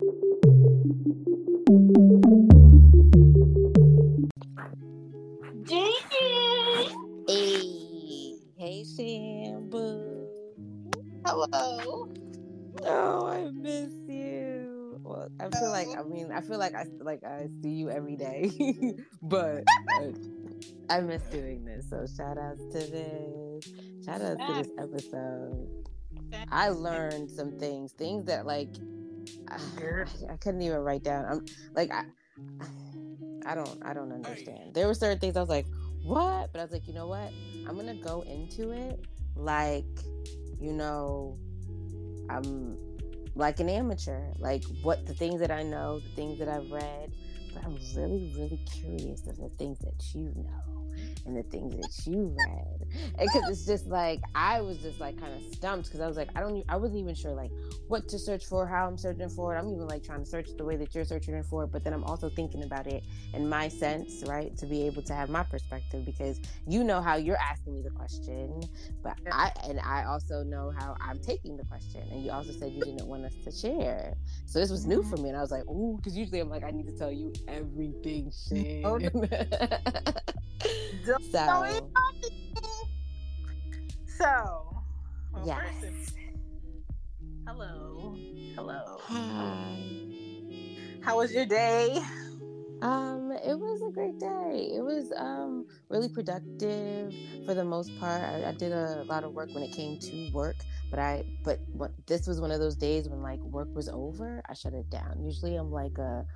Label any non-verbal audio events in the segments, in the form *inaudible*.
Hey, hey, Sam, boo. Hello. Oh, I miss you. Well, I feel like I mean I feel like I like I see you every day, *laughs* but uh, I miss doing this. So shout outs to this. Shout outs to this episode. I learned some things, things that like I, *sighs* I couldn't even write down. I'm like I. *sighs* I don't I don't understand. There were certain things I was like, what? But I was like, you know what? I'm gonna go into it like, you know, I'm like an amateur. Like what the things that I know, the things that I've read. But I'm really, really curious of the things that you know and the things that you read. Because it's just like i was just like kind of stumped because i was like i don't i wasn't even sure like what to search for how i'm searching for it. I'm even like trying to search the way that you're searching for it but then i'm also thinking about it in my sense right to be able to have my perspective because you know how you're asking me the question but i and i also know how i'm taking the question and you also said you didn't want us to share. So this was new for me and i was like ooh because usually i'm like i need to tell you everything *laughs* oh, shit *laughs* Don't So- So, well, yes first hello. Hello. hi How was your day? Um, it was a great day. It was um really productive for the most part. I, I did a lot of work when it came to work, but I but what this was one of those days when like work was over, I shut it down. Usually I'm like a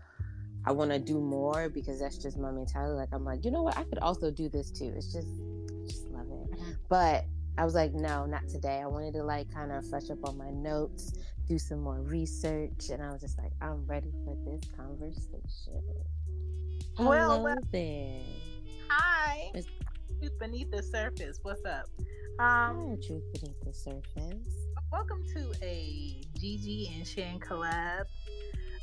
I want to do more because that's just my mentality. Like I'm like, you know what? I could also do this too. It's just I just love it. But I was like, no, not today. I wanted to like kind of fresh up on my notes, do some more research, and I was just like, I'm ready for this conversation. Well, Hello there. Hi. It's- Truth beneath the surface. What's up? Um, hi, truth beneath the surface. welcome to a Gigi and Shan collab.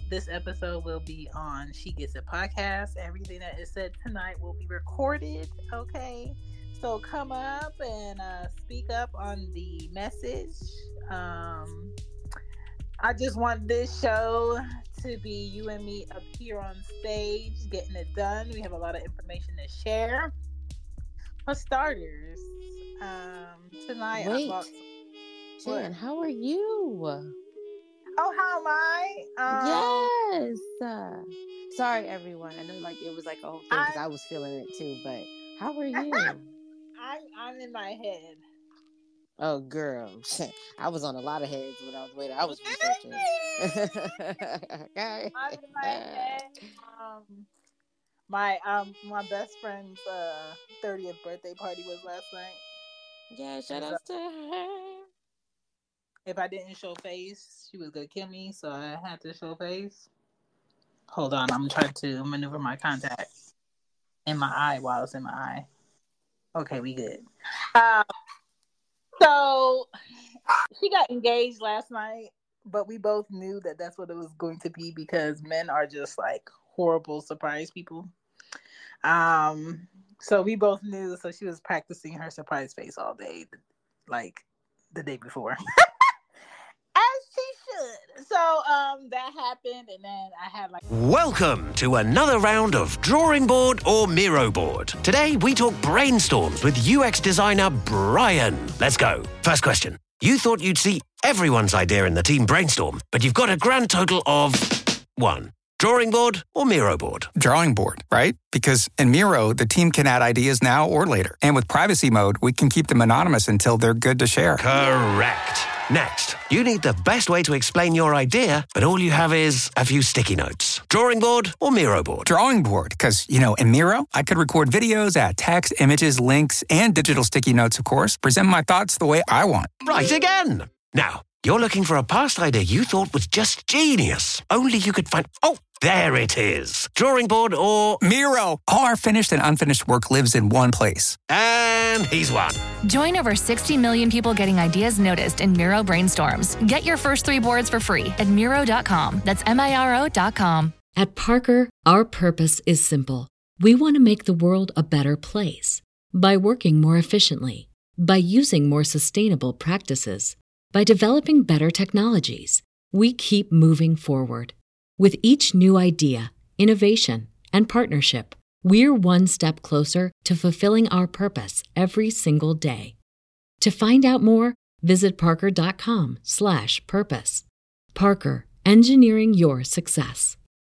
This episode will be on She Gets It podcast. Everything that is said tonight will be recorded. Okay. So come up and uh, speak up on the message. Um, I just want this show to be you and me up here on stage, getting it done. We have a lot of information to share. For starters, um, tonight Wait. I bought. Jan, how are you? Oh, how am I? Um, yes. Uh, sorry, everyone. I know, like, it was like a whole thing because I- was feeling it too. But how are *laughs* you? I'm I'm in my head. oh, girl, *laughs* I was on a lot of heads when I was waiting. I was researching. okay. *laughs* I'm in my head. Um, my um my best friend's uh 30th birthday party was last night. Yeah, shout outs to her. If I didn't show face, she was gonna kill me, so I had to show face. Hold on, I'm trying to maneuver my contact in my eye while it's in my eye. Okay, we good. Um, so she got engaged last night, but we both knew that that's what it was going to be because men are just like horrible surprise people. Um, so we both knew. So she was practicing her surprise face all day, like the day before, *laughs* she should. So um, that happened, and then I had like. Welcome to another round of Drawing Board or Miro Board. Today we talk brainstorms with UX designer Brian. Let's go. First question. You thought you'd see everyone's idea in the team brainstorm, but you've got a grand total of one. Drawing board or Miro board? drawing board, right? Because in Miro, the team can add ideas now or later. And with privacy mode, we can keep them anonymous until they're good to share. Correct. Next, you need the best way to explain your idea, but all you have is a few sticky notes. Drawing board or Miro board? Drawing board, because, you know, in Miro, I could record videos, add text, images, links, and digital sticky notes, of course, present my thoughts the way I want. Right again. Now, you're looking for a past idea you thought was just genius. Only you could find. Oh, there it is. Drawing board or. Miro! All our finished and unfinished work lives in one place. And he's one. Join over 60 million people getting ideas noticed in Miro brainstorms. Get your first three boards for free at Miro.com. That's M I R O.com. At Parker, our purpose is simple. We want to make the world a better place by working more efficiently, by using more sustainable practices, by developing better technologies. We keep moving forward With each new idea, innovation, and partnership, we're one step closer to fulfilling our purpose every single day. To find out more, visit parker.com/purpose. Parker, engineering your success.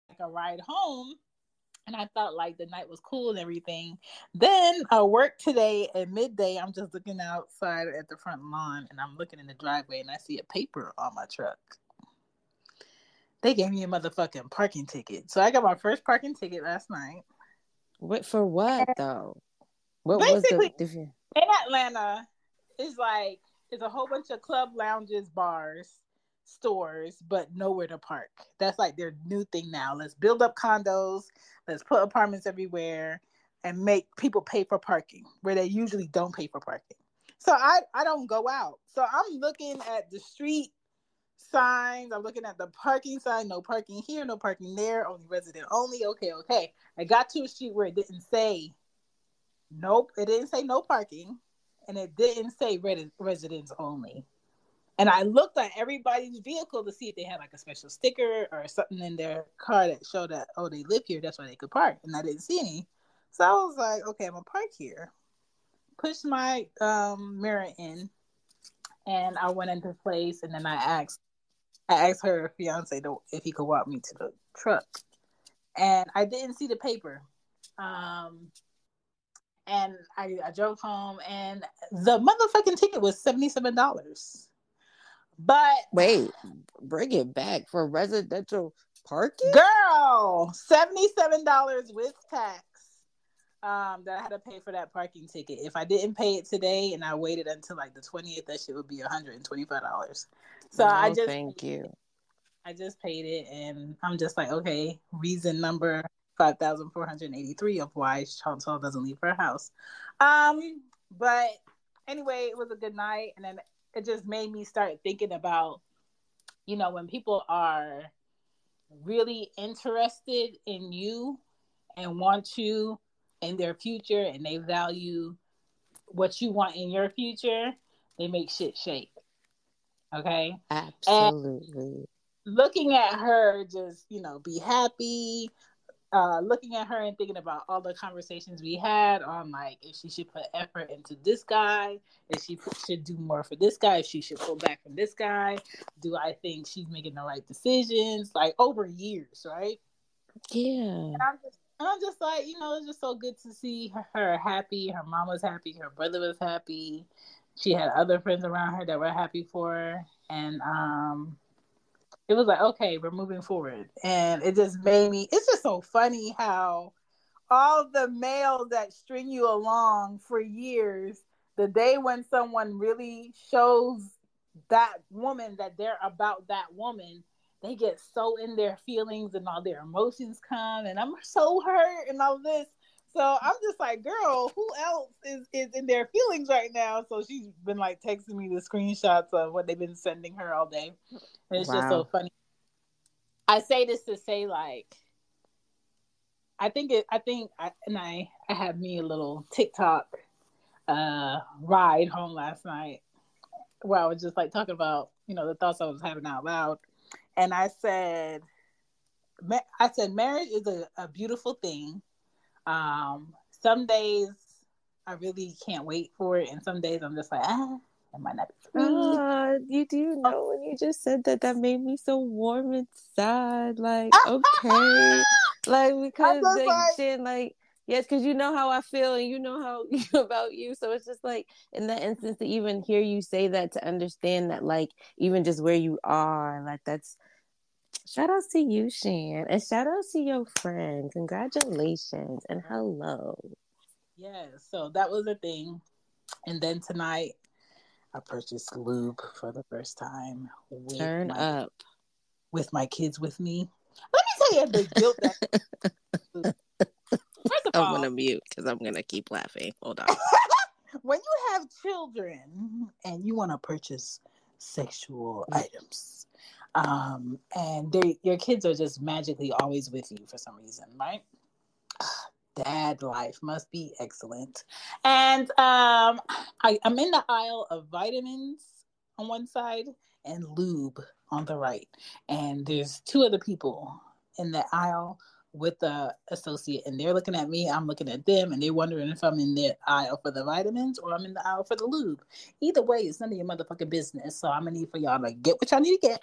Like a ride home, and I thought like the night was cool and everything. Then I work today at midday. I'm just looking outside at the front lawn, and I'm looking in the driveway, and I see a paper on my truck. They gave me a motherfucking parking ticket. So I got my first parking ticket last night. What for what though? What Basically- was the in Atlanta, it's like it's a whole bunch of club lounges, bars, stores, but nowhere to park. That's like their new thing now. Let's build up condos, let's put apartments everywhere and make people pay for parking where they usually don't pay for parking. So I I don't go out. So I'm looking at the street signs, I'm looking at the parking sign, no parking here, no parking there, only resident only. Okay, okay. I got to a street where it didn't say nope, it didn't say no parking and it didn't say res- residents only. And I looked at everybody's vehicle to see if they had like a special sticker or something in their car that showed that oh they live here, that's why they could park. And I didn't see any, so I was like, okay, I'm gonna park here. Pushed my um, mirror in, and I went into place. And then I asked, I asked her fiance to, if he could walk me to the truck, and I didn't see the paper. Um, and I, I drove home, and the motherfucking ticket was seventy seven dollars. But wait, bring it back for residential parking? girl, seventy seven dollars with tax. Um, that I had to pay for that parking ticket. If I didn't pay it today and I waited until like the twentieth, that shit would be one hundred and twenty five dollars. So No, I just thank you. I just paid it, and I'm just like, okay, reason number five thousand four hundred eighty three of why Chantal doesn't leave her house. Um, but anyway, it was a good night, and then it just made me start thinking about, you know, when people are really interested in you and want you in their future, and they value what you want in your future, they make shit shake. Okay Absolutely. looking at her just you know be happy uh looking at her and thinking about all the conversations we had on like if she should put effort into this guy if she p- should do more for this guy if she should pull back from this guy do i think she's making the right decisions like over years right yeah. and i'm just and i'm just like you know it's just so good to see her, happy her mom was happy her brother was happy. She had other friends around her that were happy for her. And um it was like okay we're moving forward. And it just made me it's just so funny how all the males that string you along for years the day when someone really shows that woman that they're about that woman they get so in their feelings and all their emotions come and i'm so hurt and all this. So i'm just like girl who else is is in their feelings right now? So she's been like texting me the screenshots of what they've been sending her all day. And it's just so funny. I say this to say like i think it i think I, and i i had me a little tiktok uh ride home last night where i was just like talking about you know the thoughts i was having out loud and i said ma- i said marriage is a, a beautiful thing um some days i really can't wait for it and some days i'm just like ah it might not be Ah, you do know when you just said that that made me so warm inside. Like, *laughs* okay, like because like, like- shit, like yes, because you know how I feel and you know how *laughs* about you. So it's just like in that instance to even hear you say that to understand that like even just where you are, like that's shout out to you, Shan, and shout out to your friend. Congratulations and hello. yeah so that was a thing and then tonight i purchased lube for the first time with Turn my, up. with my kids with me let me tell you the guilt that *laughs* first of I'm all gonna mute because I'm gonna keep laughing. Hold on. *laughs* when you have children and you want to purchase sexual mm. items um and they your kids are just magically always with you for some reason right? *sighs* Dad life must be excellent. And um I, i'm in the aisle of vitamins on one side and lube on the right, and there's two other people in the aisle with the associate, and they're looking at me. I'm looking at them, and they're wondering if I'm in the aisle for the vitamins or I'm in the aisle for the lube. Either way, it's none of your motherfucking business. So I'm gonna need for y'all to get what y'all need to get.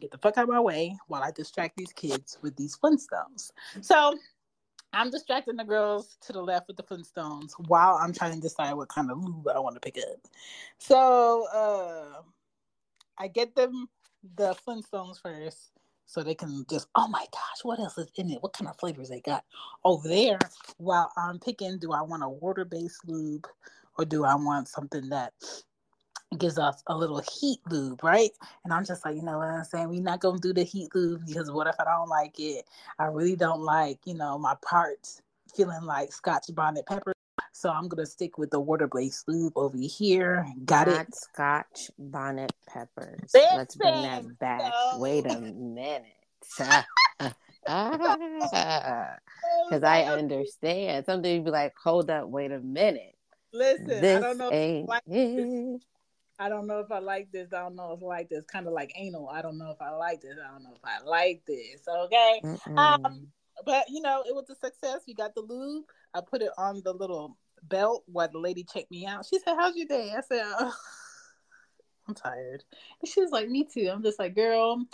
Get the fuck out of my way while I distract these kids with these Flintstones. So I'm distracting the girls to the left with the Flintstones while I'm trying to decide what kind of lube I want to pick up. So uh, I get them the Flintstones first so they can just, oh my gosh, what else is in it? What kind of flavors they got over there? While I'm picking, do I want a water based lube or do I want something that gives us a little heat lube, right? And I'm just like, you know what I'm saying? We're not gonna do the heat lube because what if I don't like it? I really don't like, you know, my parts feeling like scotch bonnet pepper. So I'm gonna stick with the water based lube over here. Got Not it. Scotch bonnet peppers. Listen, Let's bring that back. no. Wait a minute. Because *laughs* I understand. Something you'd be like, hold up, wait a minute. Listen, I don't know. If I, ain't like it. I don't know if I like this. I don't know if I like this. Kind of like anal. I don't know if I like this. I don't know if I like this. Okay. Mm-mm. Um, but you know, it was a success. We got the lube. I put it on the little belt while the lady checked me out. She said, "How's your day?" I said, "Ugh, "I'm tired." And she was like, "Me too." I'm just like, "Girl,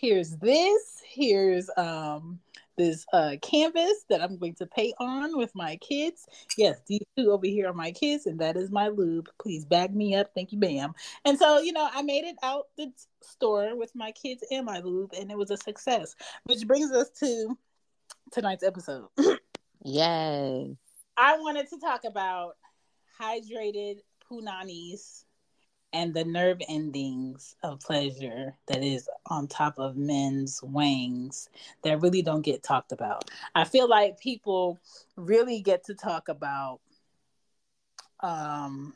here's this. Here's um this uh canvas that I'm going to paint on with my kids. Yes, these two over here are my kids, and that is my lube. Please bag me up. Thank you, ma'am. And so, you know, I made it out the store with my kids and my lube, and it was a success. Which brings us to tonight's episode. *clears throat* yes. I wanted to talk about hydrated punanis and the nerve endings of pleasure that is on top of men's wings that really don't get talked about. I feel like people really get to talk about um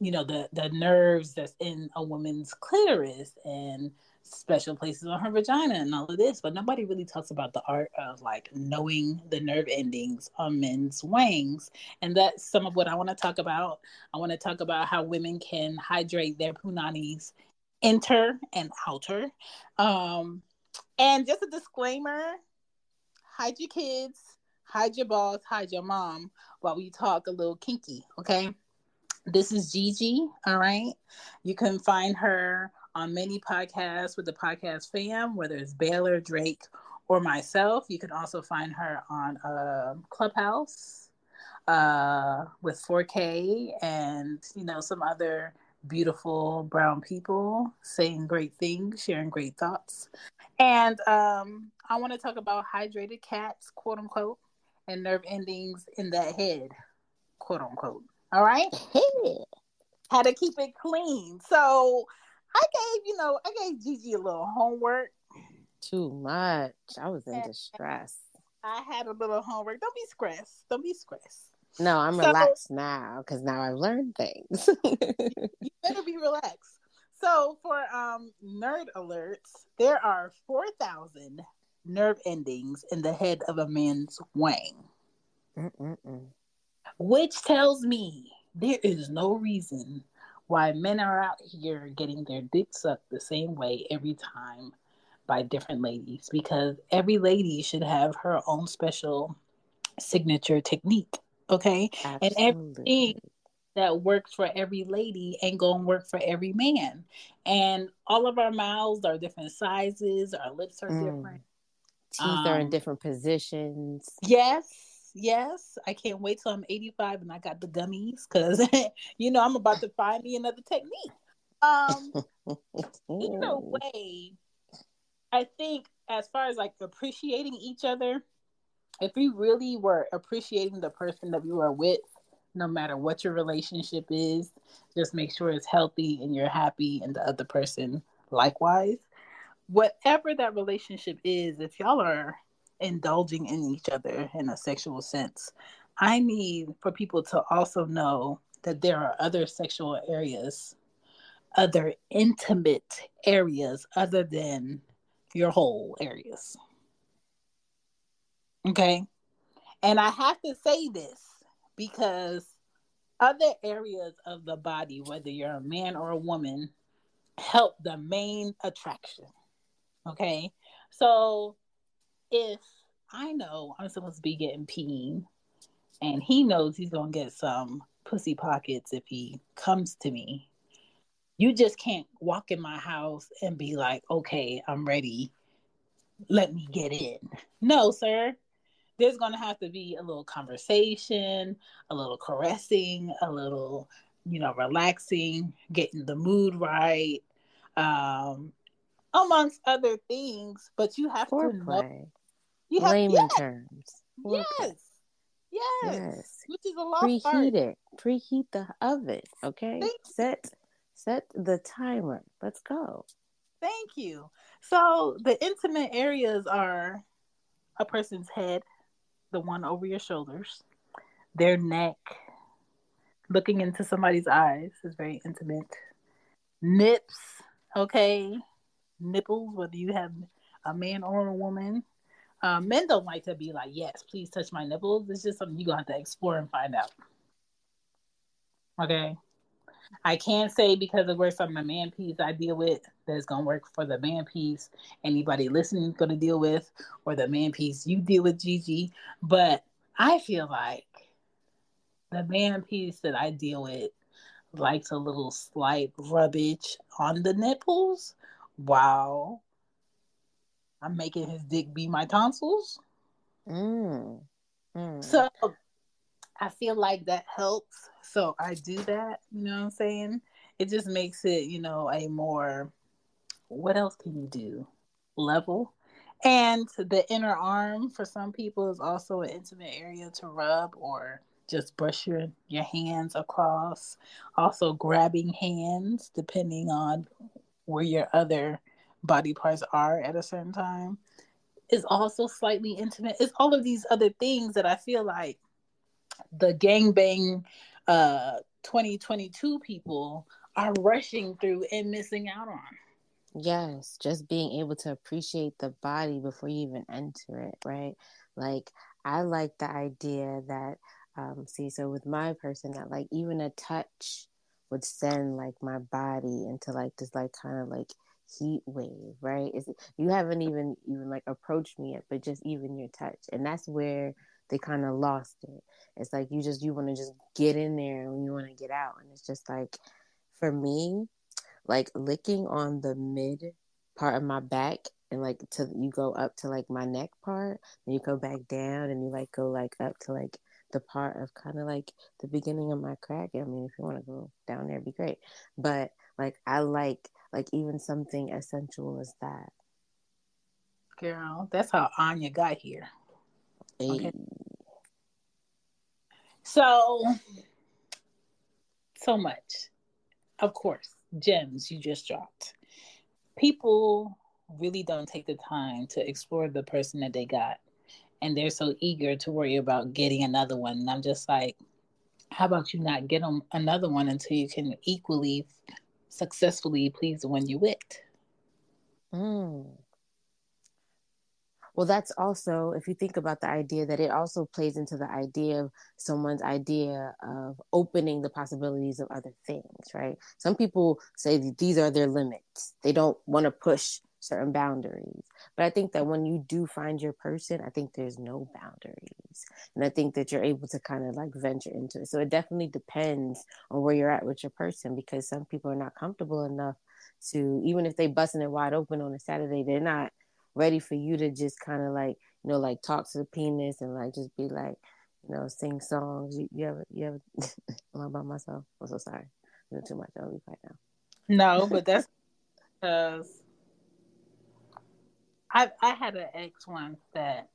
you know the the nerves that's in a woman's clitoris and special places on her vagina and all of this but nobody really talks about the art of like knowing the nerve endings on men's wings and that's some of what i want to talk about. I want to talk about how women can hydrate their punanis enter and outer. Um and just a disclaimer hide your kids hide your boss hide your mom while we talk a little kinky okay? This is Gigi, all right? You can find her on many podcasts with the podcast fam, whether it's Baylor, Drake, or myself. You can also find her on uh, Clubhouse uh, with 4K and, you know, some other beautiful brown people saying great things, sharing great thoughts. And um, I want to talk about hydrated cats, quote unquote, and nerve endings in that head, quote unquote. All right? How to keep it clean. So I gave, you know, I gave Gigi a little homework. Too much. I was in distress. I had a little homework. Don't be stressed. Don't be stressed. No, I'm So- relaxed now because now I've learned things. *laughs* You better be relaxed. So for um nerd alerts, there are four thousand nerve endings in the head of a man's wang. Mm-mm-mm. which tells me there is no reason why men are out here getting their dick sucked the same way every time by different ladies because every lady should have her own special signature technique okay Absolutely. and everything that works for every lady ain't gonna work for every man and all of our mouths are different sizes our lips are Mm. different Teeth are in Um, different positions. Yes, yes. I can't wait till I'm 85 and I got the gummies because *laughs* you know I'm about to find me another technique. Um, *laughs* either way, I think as far as like appreciating each other, if we really were appreciating the person that we were with, no matter what your relationship is, just make sure it's healthy and you're happy and the other person likewise. Whatever that relationship is, if y'all are indulging in each other in a sexual sense, I need for people to also know that there are other sexual areas, other intimate areas other than your whole areas. Okay. And I have to say this because other areas of the body, whether you're a man or a woman, help the main attraction. Okay. So if I know I'm supposed to be getting peen and he knows he's going to get some pussy pockets if he comes to me, you just can't walk in my house and be like, okay, I'm ready. Let me get in. No, sir. There's going to have to be a little conversation, a little caressing, a little, you know, relaxing, getting the mood right, um, amongst other things. But you have Foreplay. to know. You have, Layman yes, terms. Yes. Yes. Yes. Which is a lot. Preheat it. Preheat the oven. Okay. Set set the timer. Let's go. Thank you. So the intimate areas are a person's head, the one over your shoulders, their neck, looking into somebody's eyes is very intimate. Nips, okay, nipples, whether you have a man or a woman. Um, men don't like to be like, yes, please touch my nipples. It's just something you're gonna have to explore and find out. Okay. I can't say because it works on my man piece I deal with that's gonna work for the man piece anybody listening is gonna deal with, or the man piece you deal with, Gigi. But I feel like the man piece that I deal with likes a little slight rubbage on the nipples while I'm making his dick be my tonsils. Mm. Mm. So I feel like that helps. So I do that, you know what I'm saying? It just makes it, you know, a more what else can you do? Level. And the inner arm for some people is also an intimate area to rub or just brush your, your hands across. Also grabbing hands depending on where your other body parts are at a certain time is also slightly intimate. It's all of these other things that I feel like the gangbang uh 2022 people are rushing through and missing out on. Yes, just being able to appreciate the body before you even enter it, right? Like I like the idea that um see so with my person that like even a touch would send like my body into like this like kind of like heat wave, right? Is you haven't even even like approached me yet, but just even your touch. And that's where they kind of lost it. It's like you just you want to just get in there and you want to get out, and it's just like for me, like licking on the mid part of my back and like to you go up to like my neck part, and you go back down, and you like go like up to like the part of kind of like the beginning of my crack. I mean, if you want to go down there, be great. But like I like like even something as sensual as that. Girl, that's how Anya got here. Okay. So, so much. Of course, gems you just dropped. People really don't take the time to explore the person that they got. And they're so eager to worry about getting another one. And I'm just like, how about you not get them another one until you can equally successfully please the one you with? Mm. Well, that's also, if you think about the idea that it also plays into the idea of someone's idea of opening the possibilities of other things, right? Some people say these are their limits. They don't want to push certain boundaries. But I think that when you do find your person, I think there's no boundaries. And I think that you're able to kind of like venture into it. So it definitely depends on where you're at with your person because some people are not comfortable enough to, even if they busting it wide open on a Saturday, they're not ready for you to just kind of like you know like talk to the penis and like just be like you know sing songs. You, you ever you ever *laughs* am I by myself? I'm so sorry. I'm too much. I'll be right now. No, but that's because I I had an ex once that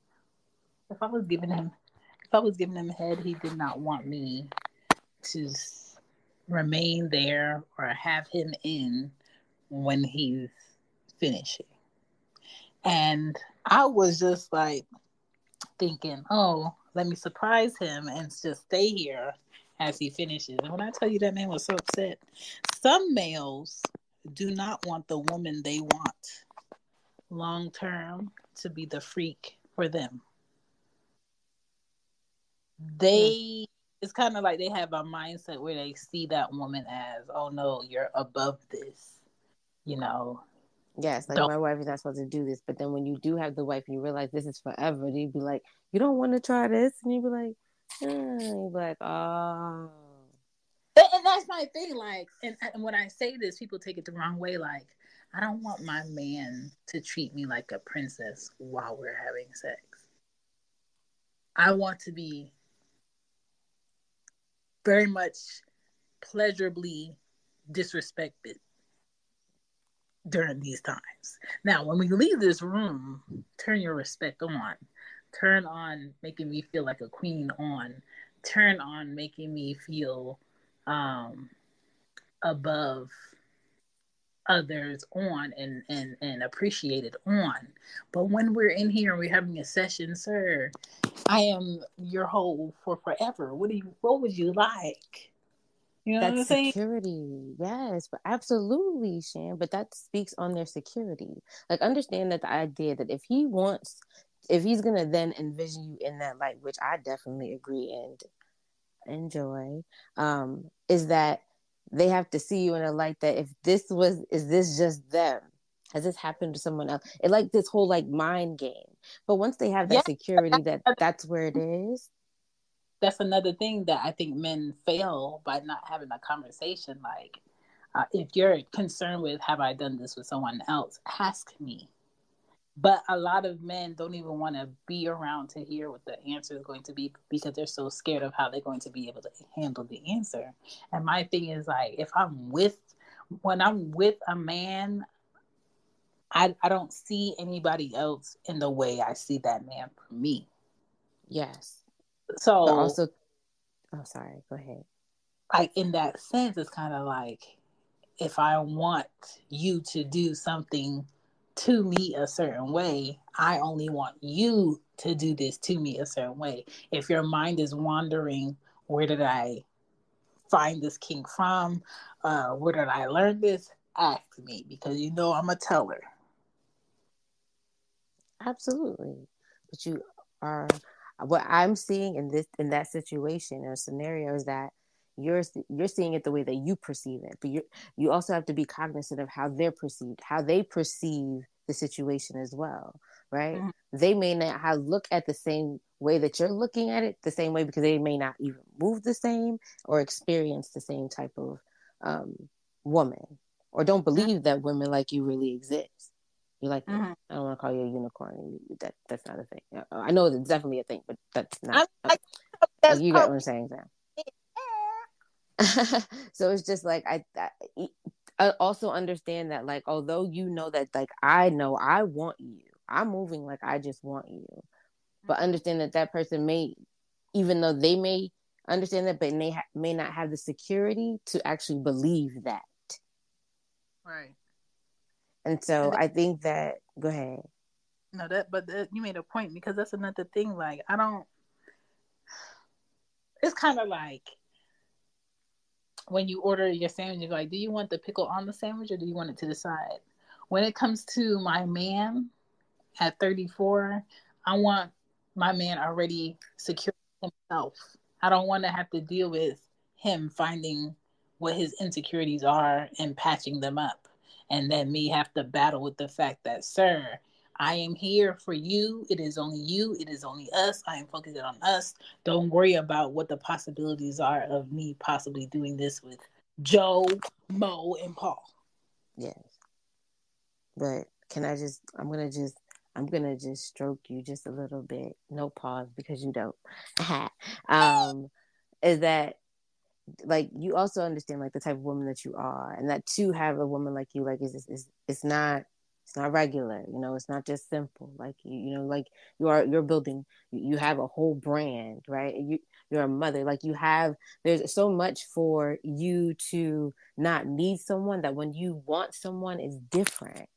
if I was giving him if I was giving him head, he did not want me to remain there or have him in when he's finishing. And I was just like thinking, oh, let me surprise him and just stay here as he finishes. And when I tell you that man was so upset, some males do not want the woman they want long term to be the freak for them. They it's kind of like they have a mindset where they see that woman as, oh no, you're above this. you know. Yes, like Don't- my wife is not supposed to do this, but then when you do have the wife and you realize this is forever, you'd be like, "You don't want to try this," and you'd be like, eh, you'd be like, "Oh, And, and that's my thing. Like, and, and when I say this, people take it the wrong way. Like, I don't want my man to treat me like a princess while we're having sex. I want to be very much pleasurably disrespected during these times. Now, when we leave this room, turn your respect on. Turn on making me feel like a queen on. Turn on making me feel um above others on and and and appreciated on but when we're in here and we're having a session sir i am your whole for forever what do you what would you like you know what i'm that's saying security." Yes, but absolutely, Shan. But that speaks on their security. Like, understand that the idea that if he wants, if he's gonna then envision you in that light, which I definitely agree and enjoy, um, is that they have to see you in a light that if this was is this just them has this happened to someone else it like this whole like mind game but once they have that Yeah. security that that's where it is that's another thing that I think men fail by not having a conversation. Like, uh, if you're concerned with, have I done this with someone else? Ask me. But a lot of men don't even want to be around to hear what the answer is going to be because they're so scared of how they're going to be able to handle the answer. And my thing is like, if I'm with, when I'm with a man, I, I don't see anybody else in the way I see that man for me. yes So but also oh sorry go ahead like in that sense it's kind of like if i want you to do something to me a certain way i only want you to do this to me a certain way. If your mind is wandering where did i find this king from? Uh where did i learn this? Ask me because you know i'm a teller. Absolutely. But you are what i'm seeing in this in that situation or scenario is that you're you're seeing it the way that you perceive it but you you also have to be cognizant of how they're perceived how they perceive the situation as well right Mhm. they may not have look at the same way that you're looking at it the same way because they may not even move the same or experience the same type of um, woman or don't believe that women like you really exist you're like Mhm. I don't want to call you a unicorn. That that's not a thing. I know it's definitely a thing, but that's not. I- I- like, you get what I'm saying, Sam. *laughs* so it's just like I, I, I also understand that, like, although you know that, like, I know I want you, I'm moving like I just want you, but mm-hmm. understand that that person may, even though they may understand that, but may ha- may not have the security to actually believe that. right And so I think that. Go ahead. No, that but that, you made a point because that's another thing. Like I don't. It's kind of like when you order your sandwich. You're like, do you want the pickle on the sandwich or do you want it to the side? When it comes to my man at 34, I want my man already secure himself. I don't want to have to deal with him finding what his insecurities are and patching them up, and then me have to battle with the fact that, sir, I am here for you. It is only you. It is only us. I am focused on us. Don't worry about what the possibilities are of me possibly doing this with Joe, Mo, and Paul. Yes. But can I just I'm gonna just I'm gonna just stroke you just a little bit. No pause because you don't. *laughs* um is that like you also understand like the type of woman that you are and that to have a woman like you like is is it's not it's not regular you know it's not just simple like you know like you are you're building you have a whole brand right? You you're a mother like you have there's so much for you to not need someone that when you want someone is different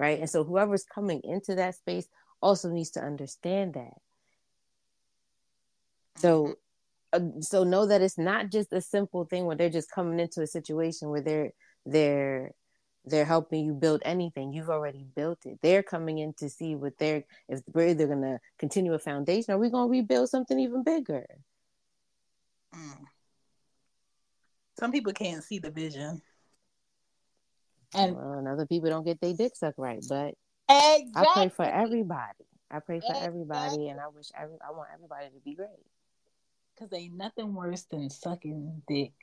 right? And so whoever's coming into that space also needs to understand that. So uh, so know that it's not just a simple thing where they're just coming into a situation where they're they're they're helping you build anything you've already built it they're coming in to see what they're if we're either going to continue a foundation or we're going to rebuild something even bigger Mm. Some people can't see the vision. And well, and other people don't get their dick sucked right, but exactly. I pray for everybody. I pray for everybody, and I wish every I want everybody to be great. Because ain't nothing worse than sucking dick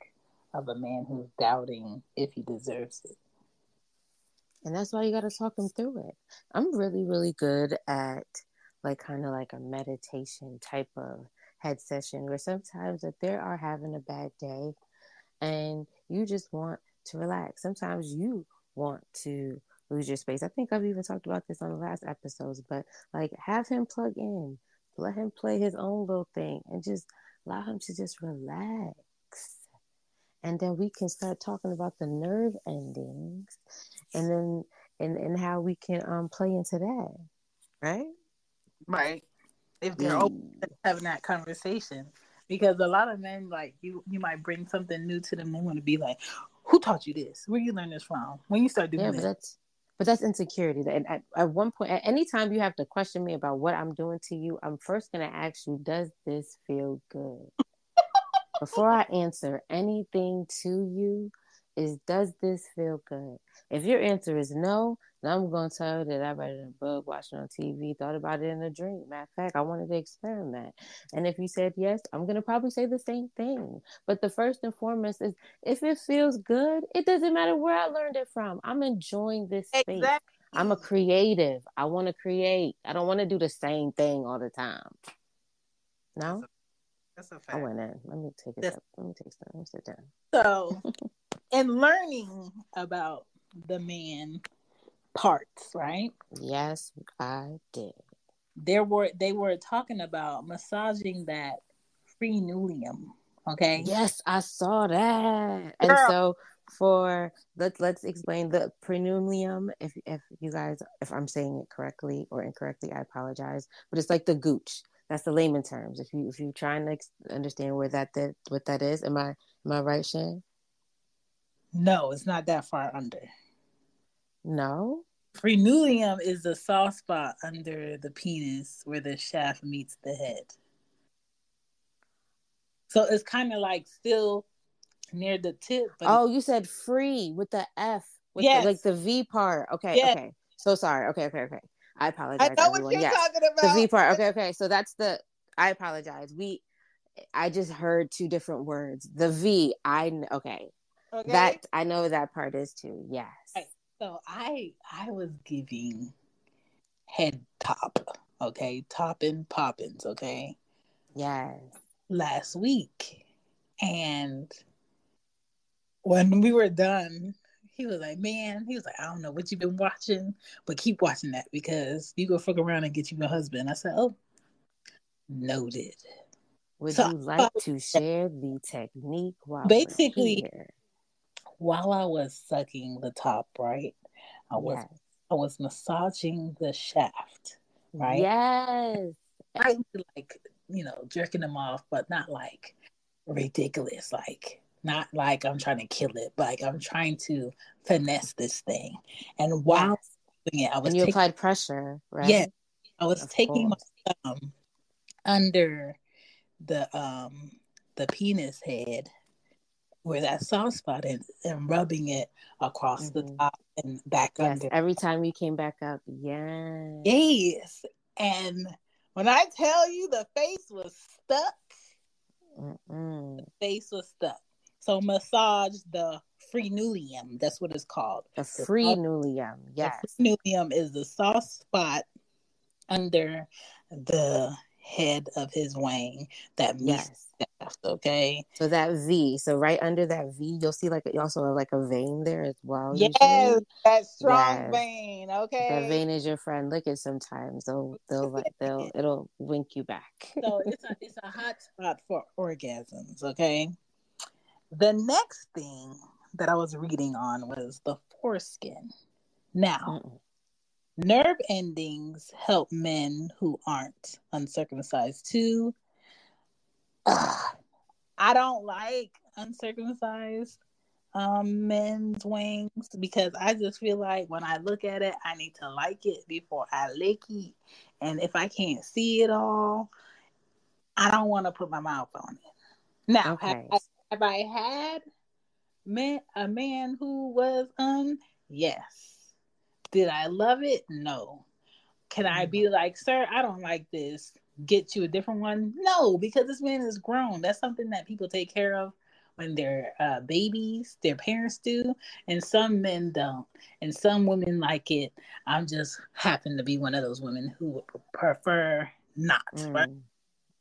of a man who's doubting if he deserves it. And that's why you got to talk them through it. I'm really, really good at like kind of like a meditation type of head session where sometimes if they are having a bad day and you just want to relax, sometimes you want to lose your space. I think I've even talked about this on the last episodes, but like have him plug in, let him play his own little thing and just allow him to just relax. And then we can start talking about the nerve endings and then and, and how we can um play into that. Right? Right. If they're open to having that conversation. Because a lot of men like you you might bring something new to them, they want to be like, Who taught you this? Where you learn this from? When you start doing yeah, this. but that's but that's insecurity. And at, at one point, at any time you have to question me about what I'm doing to you, I'm first going to ask you, does this feel good? Before I answer anything to you, is does this feel good? If your answer is no, then I'm going to tell you that I read it in a book, watched it on TV, thought about it in a dream. Matter of fact, I wanted to experiment. And if you said yes, I'm going to probably say the same thing. But the first and foremost is if it feels good, it doesn't matter where I learned it from. I'm enjoying this space. Exactly. I'm a creative. I want to create. I don't want to do the same thing all the time. No? That's a I fact. went in. Let me take it That's- up. Let me take some. Let me sit down. So, *laughs* in learning about the man parts, right? Yes, I did. There were they were talking about massaging that frenulum. Okay. Yes, I saw that. And so for let's let's explain the prenumium. If if you guys if I'm saying it correctly or incorrectly, I apologize. But it's like the gooch. That's the layman terms. If you if you're trying to understand where that, that what that is, am I am I right, Shan? No, it's not that far under. No. Frenulum is the soft spot under the penis where the shaft meets the head. So it's kind of like still near the tip. But Oh, you said free with the F, with Yes. the, like the V part. Okay, Yes. okay. So sorry. Okay, okay, okay. I apologize, I know everyone. what you're yes, talking the. V part. *laughs* Okay, okay. So that's the. I apologize. We, I just heard two different words. The V. I okay. Okay? That I know that part is too. Yes. Right. So I I was giving head top, okay, topping poppins, okay, Yes. last week, and when we were done, he was like, "Man," he was like, "I don't know what you've been watching, but keep watching that because you go fuck around and get you a husband." I said, "Oh, noted." Would So- you like to share the technique while Basically. While I was sucking the top, right, I was Yes. I was massaging the shaft, right? Yes. I like you know jerking them off, but not like ridiculous. Like not like I'm trying to kill it, but like I'm trying to finesse this thing. And while doing it, I was And you taking, applied pressure, right? yeah, I was Of taking my course. thumb under the um the penis head where that soft spot is and rubbing it across the Mhm. top and back Yes. under. Every time you came back up. Yes. Yes. And when I tell you the face was stuck, Mm-mm. face was stuck. So massage the frenulum. That's what it's called. The free nulium. Yes. The frenulum is the soft spot under the head of his wang that meets Yes. the shaft. Okay. So that V. So right under that V, you'll see like you also have like a vein there as well. Yes, usually. that strong Yes. vein. Okay. That vein is your friend. look at sometimes. They'll they'll like they'll it'll wink you back. so *laughs* it's a it's a hot spot for orgasms. Okay. The next thing that I was reading on was the foreskin. Now, Mm-mm. nerve endings help men who aren't uncircumcised too. Ugh, I don't like uncircumcised um men's wings because I just feel like when I look at it, I need to like it before I lick it. And if I can't see it all, I don't want to put my mouth on it. Now, have, I, have I had met a man who was un? Yes. Did I love it? No. Can I be like, sir, I don't like this. Get you a different one? No, because this man is grown. That's something that people take care of when they're uh, babies, their parents do, and some men don't, and some women like it. I'm just happen to be one of those women who would prefer not, Mm. right?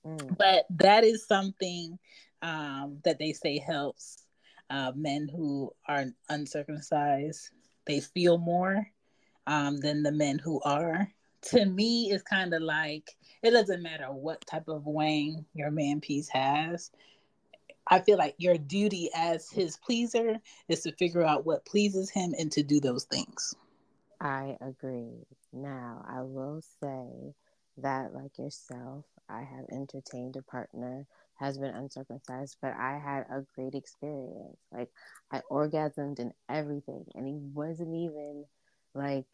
Mm. But that is something um, that they say helps uh, men who are uncircumcised. They feel more um, than the men who are. To me, it's kind of like it doesn't matter what type of wang your man piece has. I feel like your duty as his pleaser is to figure out what pleases him and to do those things. I agree. Now, I will say that, like yourself, I have entertained a partner has been uncircumcised, but I had a great experience. Like I orgasmed and everything, and he wasn't even like,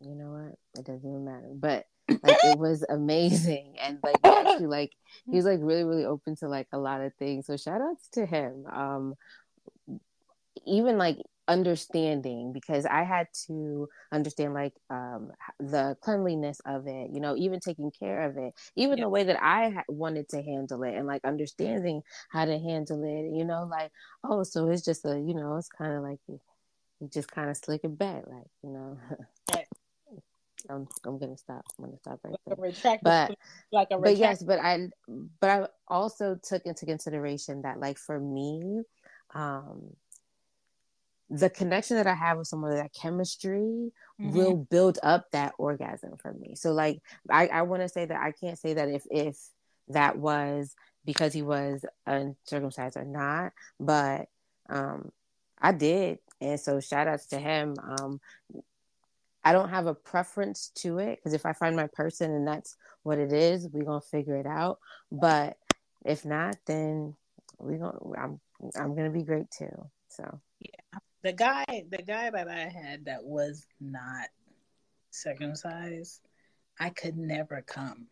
you know what? It doesn't even matter. But like it was *coughs* amazing, and like actually, like he was like really, really open to like a lot of things. So shout outs to him. Um, even like understanding because I had to understand like um the cleanliness of it, you know, even taking care of it, even Yeah. the way that I ha- wanted to handle it, and like understanding how to handle it, you know, like oh, so it's just a, you know, it's kind of like you, you just kind of slick it back, like you know. Right. *laughs* I'm I'm gonna stop. I'm gonna stop right Like there but *laughs* like a but yes but i but i also took into consideration that like for me um the connection that i have with someone that chemistry Mhm. will build up that orgasm for me so like i i want to say that i can't say that if if that was because he was uncircumcised or not but um i did and so shout outs to him um I don't have a preference to it because if I find my person and that's what it is, we're gonna figure it out. But if not, then we gonna I'm I'm gonna be great too. So the guy the guy that I had that was not circumcised, I could never come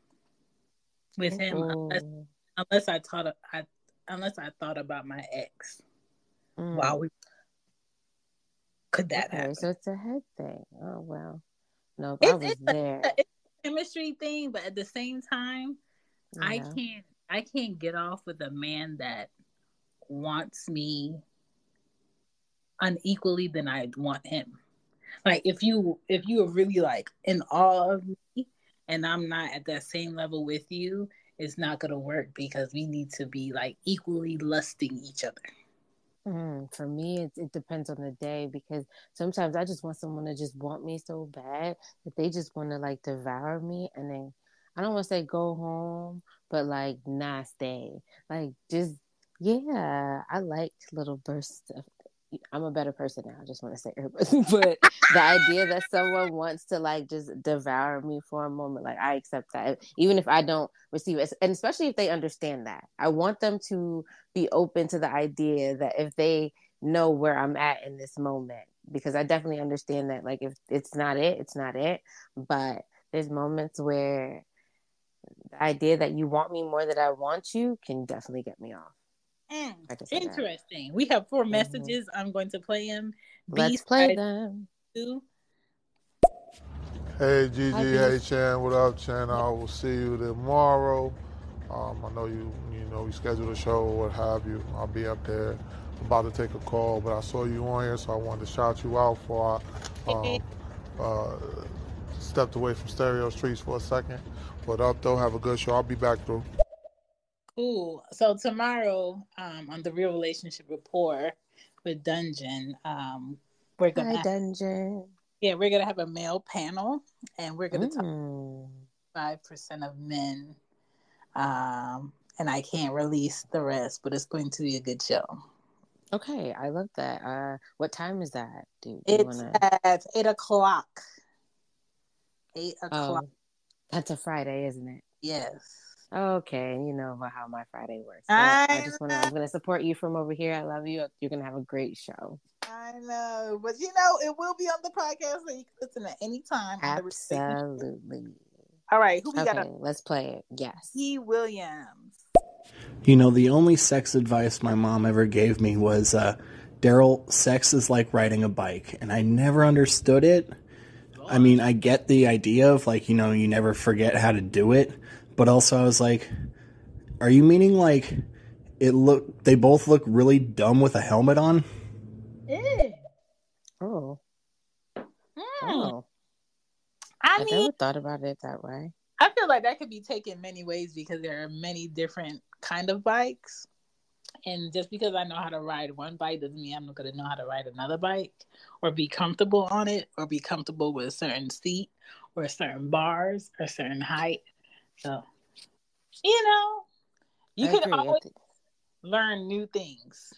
with him unless, Mm, unless I thought I unless I thought about my ex mm. while we could that okay, happen. so it's a head thing. Oh well, no, It's- I was it's a- It's a chemistry thing, but at the same time, I can't I can't get off with a man that wants me unequally than I want him. Like if you if you are really like in awe of me and I'm not at that same level with you, it's not gonna work because we need to be like equally lusting each other. Mm, for me, it, it depends on the day because sometimes I just want someone to just want me so bad that they just want to like devour me and then I don't want to say go home, but like not stay. Like just yeah, I like little bursts of. I'm a better person now. I just want to say, *laughs* but the idea that someone wants to like just devour me for a moment, like I accept that, even if I don't receive it, and especially if they understand that. I want them to be open to the idea that if they know where I'm at in this moment, because I definitely understand that, like, if it's not it, it's not it. But there's moments where the idea that you want me more than I want you can definitely get me off. Mm, I can say that. interesting. We have 4 messages. I'm going to play them. Let's play B-side them. two. Hey Gigi, Hi, hey Chan, what up, Chan? I will see you tomorrow. Um, I know you, you know, you scheduled a show or what have you. I'll be up there. I'm about to take a call, but I saw you on here, so I wanted to shout you out for I um, uh, stepped away from Stereo Streets for a second. But up though, have a good show. I'll be back through. Cool. So tomorrow, um, on the Real Relationship Rapport with Dungeon, um, we're gonna Hi, Dungeon. yeah, we're gonna have a male panel, and we're gonna talk Mm. five percent of men. Um, and I can't release the rest, but it's going to be a good show. Okay, I love that. Uh, what time is that? Do, do you It's wanna? at eight o'clock. Eight o'clock. that's a Friday, isn't it? Yes. Okay, you know how my Friday works. I I just want to. I'm gonna support you from over here. I love you. You're gonna have a great show. I know, but you know, it will be on the podcast, so you can listen at any time. on the Relationship- Absolutely. All right, who we Okay, got? let's play it. Yes. E. Williams. You know, the only sex advice my mom ever gave me was uh, Daryl, sex is like riding a bike, and I never understood it. I mean, I get the idea of like, you know, you never forget how to do it, but also I was like, are you meaning like it look they both look really dumb with a helmet on? Oh. Hmm. Oh. I I mean, never thought about it that way. I feel like that could be taken many ways because there are many different kind of bikes. And just because I know how to ride one bike doesn't mean I'm not going to know how to ride another bike or be comfortable on it or be comfortable with a certain seat or certain bars or certain height. So, you know, you I can agree. Always learn new things.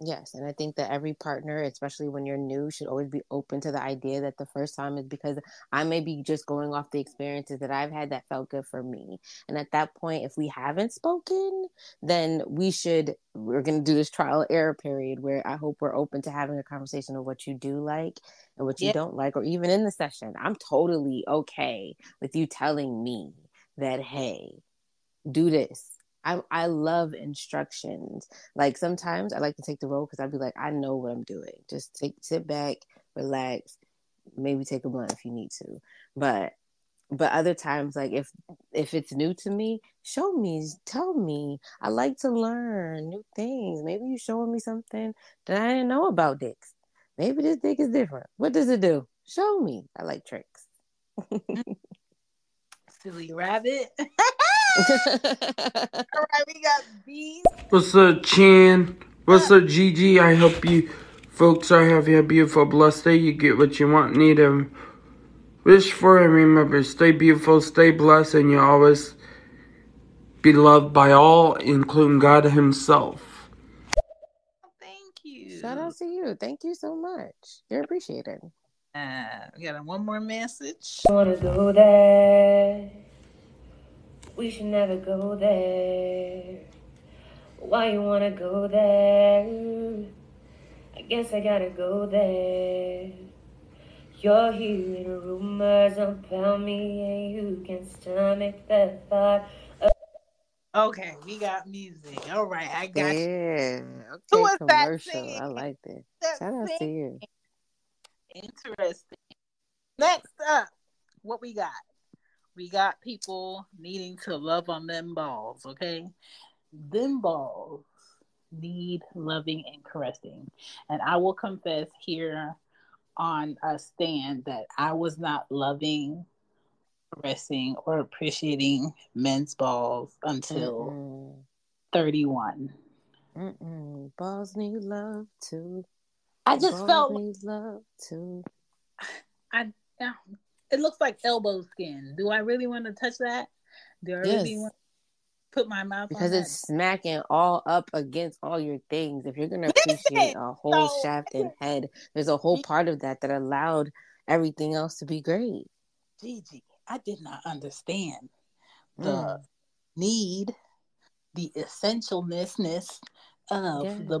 Yes, and I think that every partner, especially when you're new, should always be open to the idea that the first time is because I may be just going off the experiences that I've had that felt good for me. And at that point, if we haven't spoken, then we should, we're going to do this trial error period where I hope we're open to having a conversation of what you do like and what you Yeah. don't like, or even in the session. I'm totally okay with you telling me that, hey, do this. I, I love instructions. Like sometimes I like to take the role because I'd be like, I know what I'm doing. Just take sit back, relax, maybe take a blunt if you need to. But but other times, like if if it's new to me, show me, tell me. I like to learn new things. Maybe you're showing me something that I didn't know about dicks. Maybe this dick is different. What does it do? Show me. I like tricks. *laughs* Silly rabbit. *laughs* *laughs* All right, we got bees. What's up, Chan? What's up, Gigi? I hope you folks are having a beautiful, blessed day. You get what you want, need, and wish for. And remember, stay beautiful, stay blessed, and you always be loved by all, including God Himself. Thank you. Shout out to you. Thank you so much. You're appreciated. Uh, we got one more message. wanna go there. We should never go there. Why you wanna go there? I guess I gotta go there. You're hearing rumors about me, and you can stomach the thought. Okay, we got music. All right, I got you. Yeah. Who Okay, was that commercial. singing? I like that. That Shout out to you. Interesting. Next up, what we got? We got people needing to love on them balls, okay? Them balls need loving and caressing. And I will confess here on a stand that I was not loving, caressing, or appreciating men's balls until Mm-mm. 31. Mm-mm. Balls need love too. I just felt love too. I it looks like elbow skin. Do I really want to touch that? Do I really want to put my mouth Because it's smacking all up against all your things. If you're gonna *laughs* appreciate a whole So- shaft and *laughs* head, there's a whole part of that that allowed everything else to be great. Gigi, I did not understand the Mm. need, the essentialness of Yeah. the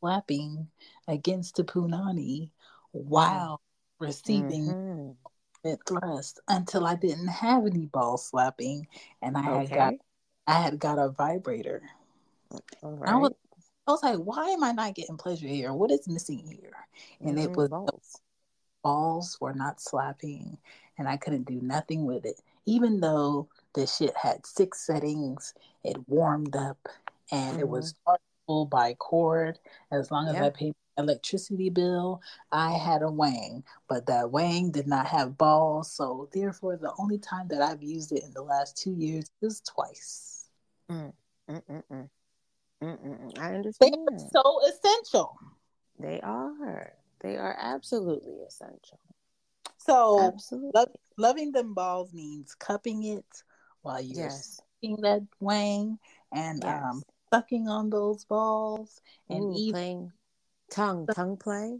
slapping against the punani while receiving Mhm. it thrust until I didn't have any ball slapping and I had got I had got a vibrator. I was. I was like, why am I not getting pleasure here? What is missing here? And it Mhm, was balls. balls were not slapping and I couldn't do nothing with it. Even though the shit had six settings, it warmed up and it was chargeable by cord. As long as. Yeah. I paid my electricity bill, I had a wang. But that wang did not have balls, so therefore the only time that I've used it in the last two years is twice. Mm, mm, mm, mm. I They understand. are so essential. They are. They are absolutely essential. So Absolutely. Lo- loving them balls means cupping it while you're Yes. that wang and Yes. um, sucking on those balls and Ooh, even playing tongue tongue play.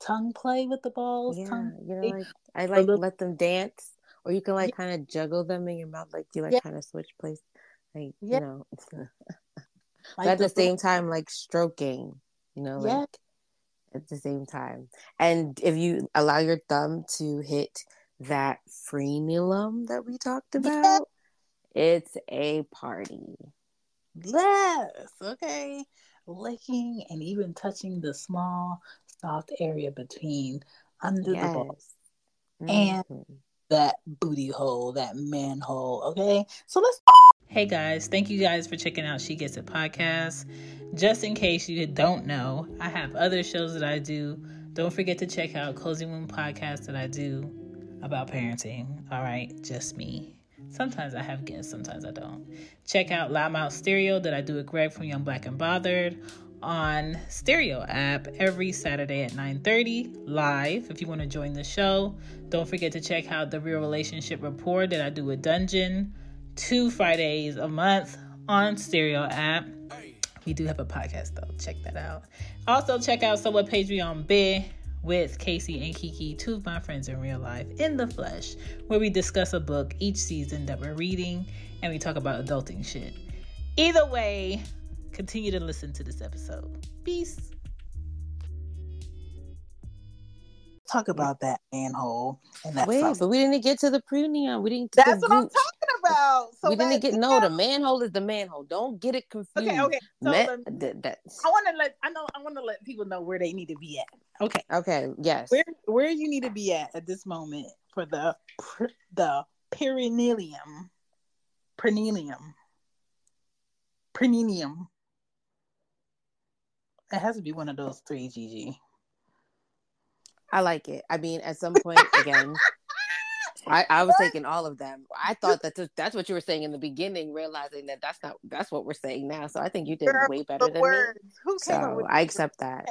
tongue play with the balls. Yeah, tongue you know, play. like I like little- let them dance, or you can like kind of juggle them in your mouth, like you like Yeah. kind of switch place, like Yeah. you know. *laughs* Like at the the same time, like stroking, you know, Yeah. like at the same time. And if you allow your thumb to hit that frenulum that we talked Yeah. about, it's a party. Yes. Okay. licking and even touching the small, soft area between under yes. the balls Mhm. and that booty hole, that manhole. Okay, so let's. Hey guys, thank you guys for checking out She Gets It podcast. Just in case you don't know, I have other shows that I do. Don't forget to check out Cozy Moon podcast that I do about parenting. All right, just me. Sometimes I have guests, sometimes I don't. Check out Loudmouth Stereo that I do with Greg from Young Black and Bothered on Stereo app every Saturday at 9:30 live. If you want to join the show, don't forget to check out the Real Relationship Report that I do with Dungeon two Fridays a month on Stereo app. We do have a podcast though. Check that out. Also check out So What Patreon Be with Casey and Kiki, two of my friends in real life, in the flesh, where we discuss a book each season that we're reading and we talk about adulting shit. Either way, continue to listen to this episode. Peace. Talk about that manhole and that. Wait, sauce. but we didn't get to the premium. We didn't. That's the what I'm talking about. So we didn't that- get no. The manhole is the manhole. Don't get it confused. Okay, okay. So Man- the- I want to let I know I want to let people know where they need to be at. Okay, okay. Yes. where where you need to be at at this moment for the the perineum, perineum, perineum. It has to be one of those three, Gigi. I like it. I mean, at some point, again, *laughs* I, I was taking all of them. I thought that th- that's what you were saying in the beginning, realizing that that's not that's what we're saying now. So I think you did Girl, way better than words. me. Who So I accept that.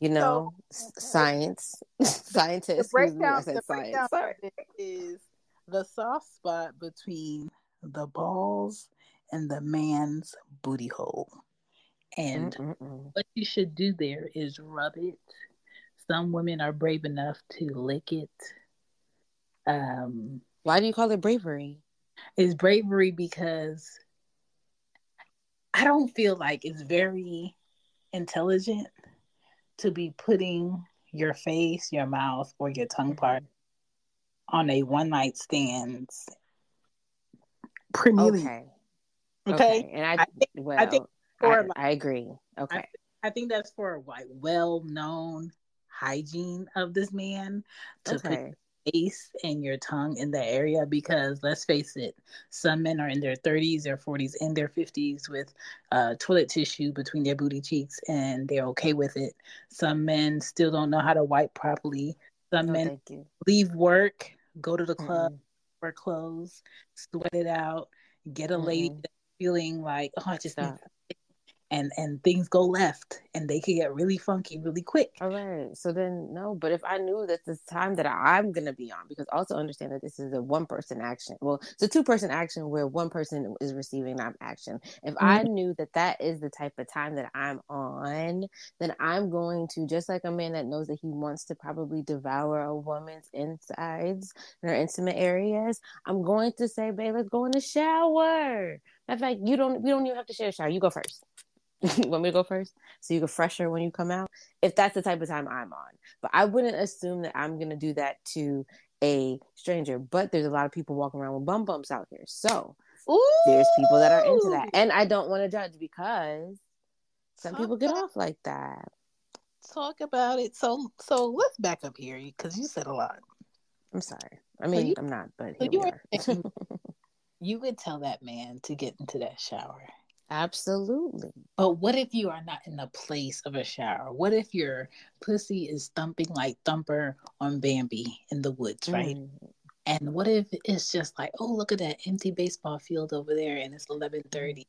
You know, s- science, *laughs* the scientists. Me, I breakdown, said the science. breakdown Sorry. of it is the soft spot between the balls and the man's booty hole. And Mm-mm-mm. what you should do there is rub it. Some women are brave enough to lick it. Um, Why do you call it bravery? it's bravery because I don't feel like it's very intelligent to be putting your face, your mouth, or your tongue mm-hmm. part on a one night stand. Premium. Okay. Okay. And I, I think- well, I think I, like- I agree. Okay. I, I think that's for like well known hygiene of this man to put okay. Face and your tongue in that area because let's face it, some men are in their 30s, their 40s, and their 50s with uh, toilet tissue between their booty cheeks and they're okay with it. Some men still don't know how to wipe properly. Some No, men leave work, go to the club, Mm-mm. wear clothes, sweat it out, get a lady Mm-mm. that's feeling like, oh, I just need Stop. And and things go left and they can get really funky really quick. All right. So then, no, but if I knew that this time that I'm going to be on, because also understand that this is a one person action. Well, it's a two person action where one person is receiving that action. If I mm-hmm. knew that that is the type of time that I'm on, then I'm going to, just like a man that knows that he wants to probably devour a woman's insides and her intimate areas, I'm going to say, babe, let's go in the shower. In fact, you don't, we don't even have to share a shower. You go first. Want me to go first? So you can fresher when you come out? if that's the type of time I'm on. But I wouldn't assume that I'm gonna do that to a stranger. But there's a lot of people walking around with bum bumps out here. So there's people that are into that. And I don't want to judge because some people get off like that. Talk about it. So so let's back up here because you said a lot. I'm sorry. I mean, you- I'm not, but So you we were are. *laughs* you would tell that man to get into that shower. Absolutely. But what if you are not in the place of a shower? What if your pussy is thumping like Thumper on Bambi in the woods, right? Mm. And what if it's just like, oh, look at that empty baseball field over there, and it's eleven thirty,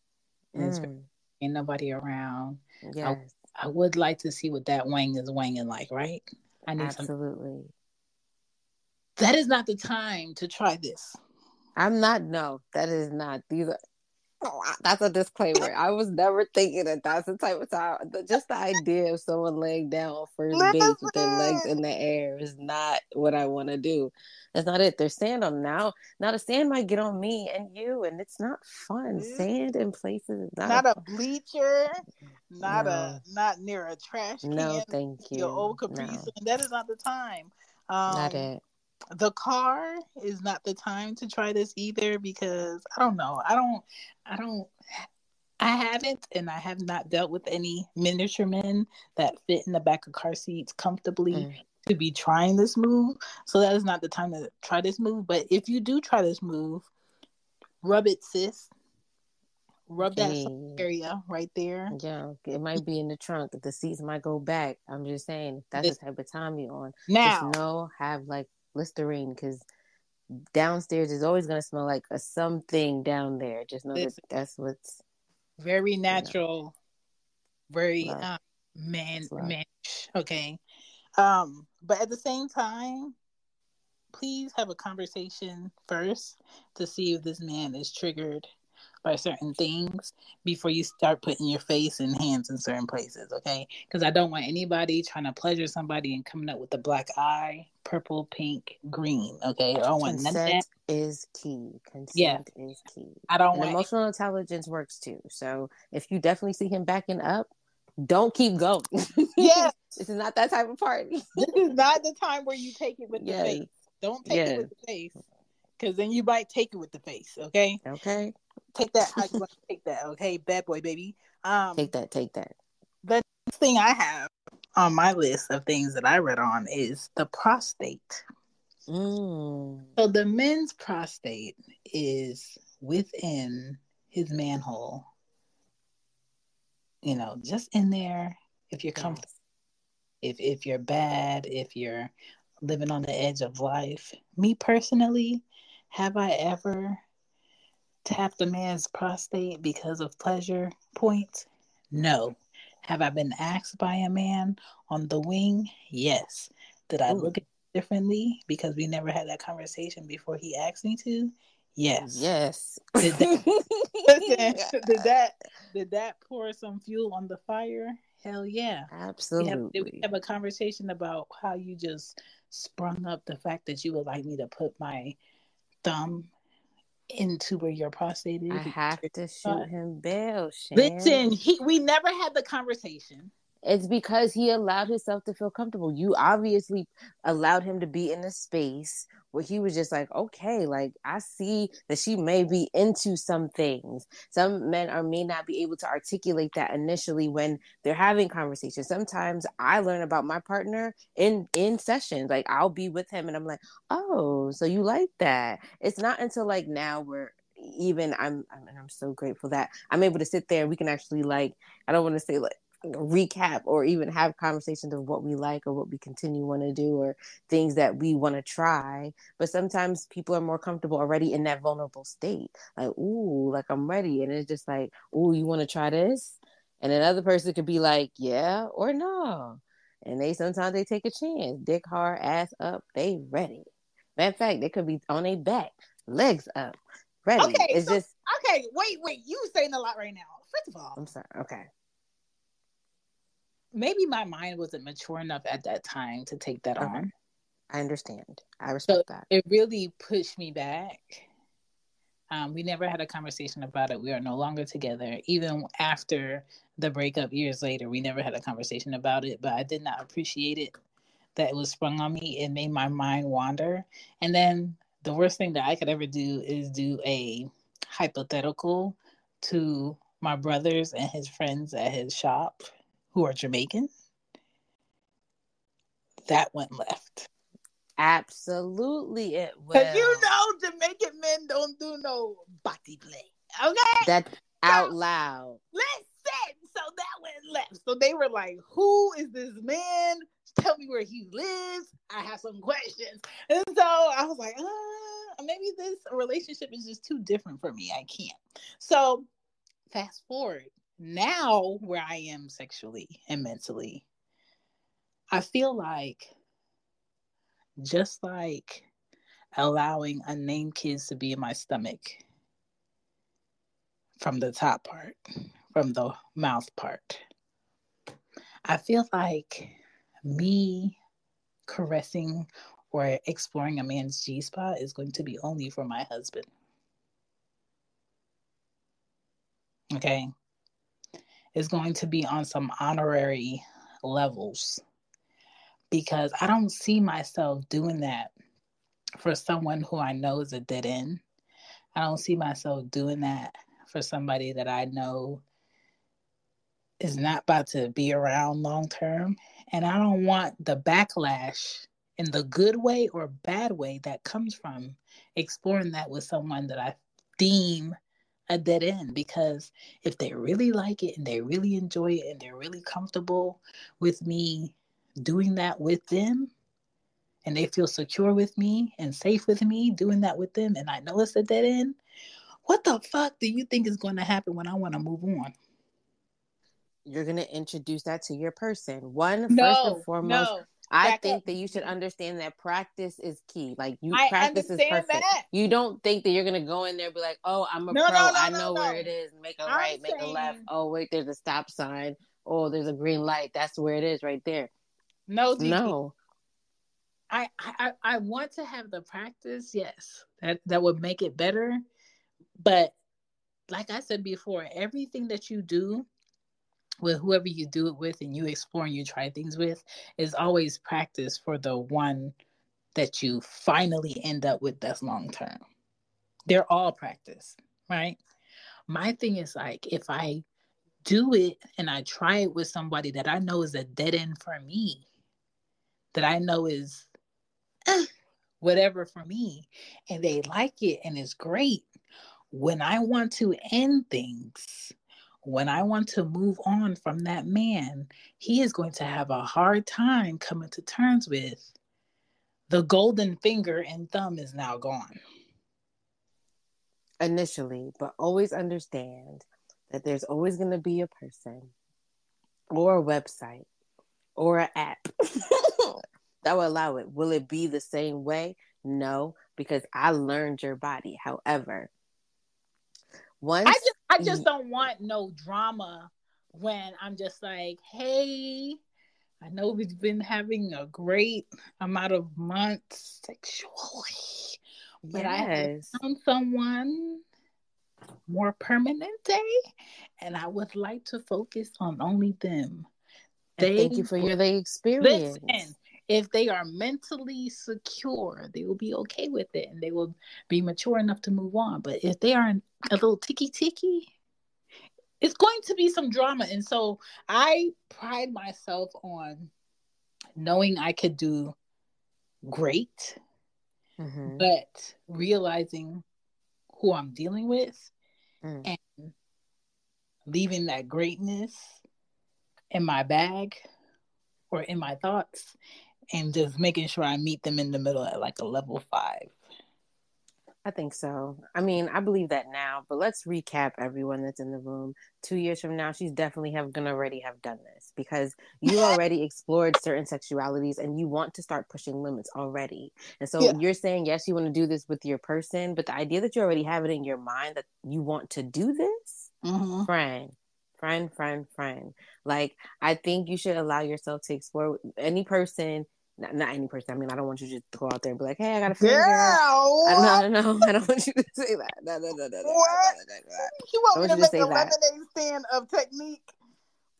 and it's Mm. ain't nobody around. Yes, I would like to see what that wang is wanging like, right? I need some. absolutely. That is not the time to try this. I'm not. No, that is not. These are. That's a disclaimer. I was never thinking that that's the type of time. Just the idea of someone laying down on first base with their legs in the air is not what I want to do. That's not it. There's sand on now. Now the sand might get on me and you, and it's not fun. Sand in places not. Not a, a bleacher, not No. a not near a trash can. no, thank you. Your old Capri no, That is not the time. Um, not it. The car is not the time to try this either because I don't know. I don't I don't I haven't, and I have not dealt with any miniature men that fit in the back of car seats comfortably Mm. to be trying this move. So that is not the time to try this move. But if you do try this move, rub it, sis. Rub that area right there. Yeah, it might be in the trunk. The seats might go back. I'm just saying, that's This- the type of time you're on. Now, Just know, have like Listerine because downstairs is always gonna smell like a something down there. Just know that that's what's very natural, very Love. um, man, man. Okay, um, but at the same time, please have a conversation first to see if this man is triggered by certain things before you start putting your face and hands in certain places. Okay, because I don't want anybody trying to pleasure somebody and coming up with a black eye, purple, pink, green. Okay, I don't want none of that. consent is key. Consent Yeah. is key. I don't And want emotional intelligence works too. So if you definitely see him backing up, don't keep going. Yes. *laughs* this is not that type of party. this is not the time where you take it with the face. Don't take Yes. it with the face, because then you might take it with the face. Okay, Okay, take that how you want to *laughs* take that. Okay, bad boy, baby. Um, take that. Take that. the next thing I have on my list of things that I read on is the prostate. Mm. So the men's prostate is within his manhole. You know, just in there. If you're comfortable, if if you're bad, if you're living on the edge of life. Me personally, have I ever tapped a man's prostate because of pleasure points? No. Have I been asked by a man on the wing? Yes. Did I Ooh. look at differently because we never had that conversation before he asked me to? Yes. Yes. Did Listen, *laughs* *laughs* did that did that pour some fuel on the fire? Hell yeah. We have, Absolutely. did we have a conversation about how you just sprung up the fact that you would like me to put my thumb into where your prostate is? I have to shoot him bail, Shan. Listen, he, we never had the conversation. It's because he allowed himself to feel comfortable. You obviously allowed him to be in a space where he was just like, okay, like I see that she may be into some things. Some men are may not be able to articulate that initially when they're having conversations. Sometimes I learn about my partner in in sessions. Like I'll be with him and I'm like, oh, so you like that? It's not until like now where even I'm I'm, and I'm so grateful that I'm able to sit there and we can actually like I don't want to say like recap or even have conversations of what we like or what we continue want to do or things that we want to try but sometimes people are more comfortable already in that vulnerable state like ooh like i'm ready and it's just like ooh you want to try this and another person could be like yeah or no and they sometimes they take a chance dick hard ass up they ready matter of fact they could be on their back legs up ready Okay, it's so- just Okay, wait, wait. You saying a lot right now. First of all, i'm sorry okay maybe my mind wasn't mature enough at that time to take that Okay. on. i understand i respect that It really pushed me back. Um, we never had a conversation about it. We are no longer together. Even after the breakup years later, we never had a conversation about it. But I did not appreciate it that it was sprung on me. It made my mind wander. And then the worst thing that I could ever do is do a hypothetical to my brothers and his friends at his shop who are Jamaican. That went left. Absolutely, it will. Because you know Jamaican men don't do no body play. Okay? that out loud. Listen. So that went left. So they were like, Who is this man? Tell me where he lives. I have some questions. And so I was like, uh, maybe this relationship is just too different for me. I can't. So fast forward now where I am sexually and mentally, I feel like just like allowing unnamed kids to be in my stomach from the top part, from the mouth part. I feel like me caressing or exploring a man's G spot is going to be only for my husband. Okay. It's going to be on some honorary levels because I don't see myself doing that for someone who I know is a dead end. I don't see myself doing that for somebody that I know is not about to be around long term. And I don't want the backlash in the good way or bad way that comes from exploring that with someone that I deem a dead end because if they really like it and they really enjoy it and they're really comfortable with me doing that with them and they feel secure with me and safe with me doing that with them and I know it's a dead end, what the fuck do you think is going to happen when I want to move on? You're going to introduce that to your person. One, no, first and foremost, no. I think up. that you should understand that practice is key. Like you I practice is perfect. that. You don't think that you're gonna go in there and be like, oh, I'm a No, pro. no, no, I no, know where it is. Make a I'm right, make a left. Oh, wait, there's a stop sign. Oh, there's a green light. That's where it is right there. No, Gigi. No. I, I I want to have the practice, yes. That that would make it better. But like I said before, everything that you do with whoever you do it with and you explore and you try things with is always practice for the one that you finally end up with that's long term. They're all practice, right? My thing is like if I do it and I try it with somebody that I know is a dead end for me, that I know is eh, whatever for me, and they like it and it's great. When I want to end things, when I want to move on from that man, he is going to have a hard time coming to terms with the golden finger and thumb is now gone. Initially, but always understand that there's always gonna be a person or a website or an app *laughs* that will allow it. Will it be the same way? No, because I learned your body. However, once I just I mm-hmm. just don't want no drama when I'm just like, hey, I know we've been having a great amount of months sexually, but I have Yes. found someone more permanent day, and I would like to focus on only them. And thank you for your the experience. Listen, if they are mentally secure, they will be okay with it and they will be mature enough to move on. But if they are a little ticky ticky, it's going to be some drama. And so I pride myself on knowing I could do great, Mhm. but realizing who I'm dealing with Mm. and leaving that greatness in my bag or in my thoughts and just making sure I meet them in the middle at like a level five. I think so. I mean, I believe that now, but let's recap everyone that's in the room. Two years from now, she's definitely have gonna already have done this because you *laughs* already explored certain sexualities and you want to start pushing limits already. And so Yeah. you're saying yes, you want to do this with your person, but the idea that you already have it in your mind that you want to do this, Mm-hmm. friend, friend, friend, friend. Like I think you should allow yourself to explore any person. Not, not any person. I mean, I don't want you to go out there and be like, "Hey, I got a friend." girl." *laughs* I, no, no, no. I don't want you to say that. No, no, no, no. What? no, no, no. You I want me to you to make say a that. lemonade stand of technique?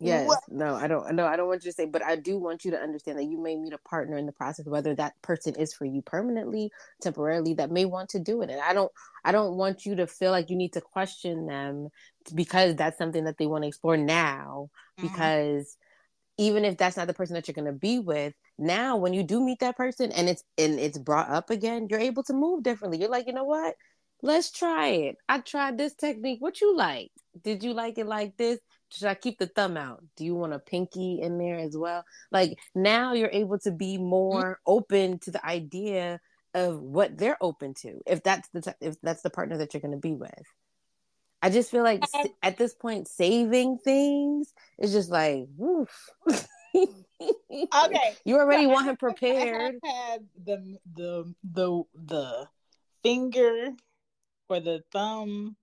Yes. What? No, I don't. No, I don't want you to say. But I do want you to understand that you may meet a partner in the process, whether that person is for you permanently, temporarily, that may want to do it. And I don't. I don't want you to feel like you need to question them because that's something that they want to explore now. Mm-hmm. Because even if that's not the person that you're going to be with now when you do meet that person and it's and it's brought up again you're able to move differently. You're like you know what? Let's try it. I tried this technique. What you like? Did you like it like this? Should i keep the thumb out? Do you want a pinky in there as well? Like now you're able to be more open to the idea of what they're open to if that's the if that's the partner that you're going to be with i just feel like at this point saving things is just like woof Okay. *laughs* you already So want him prepared I have had the the the the finger or the thumb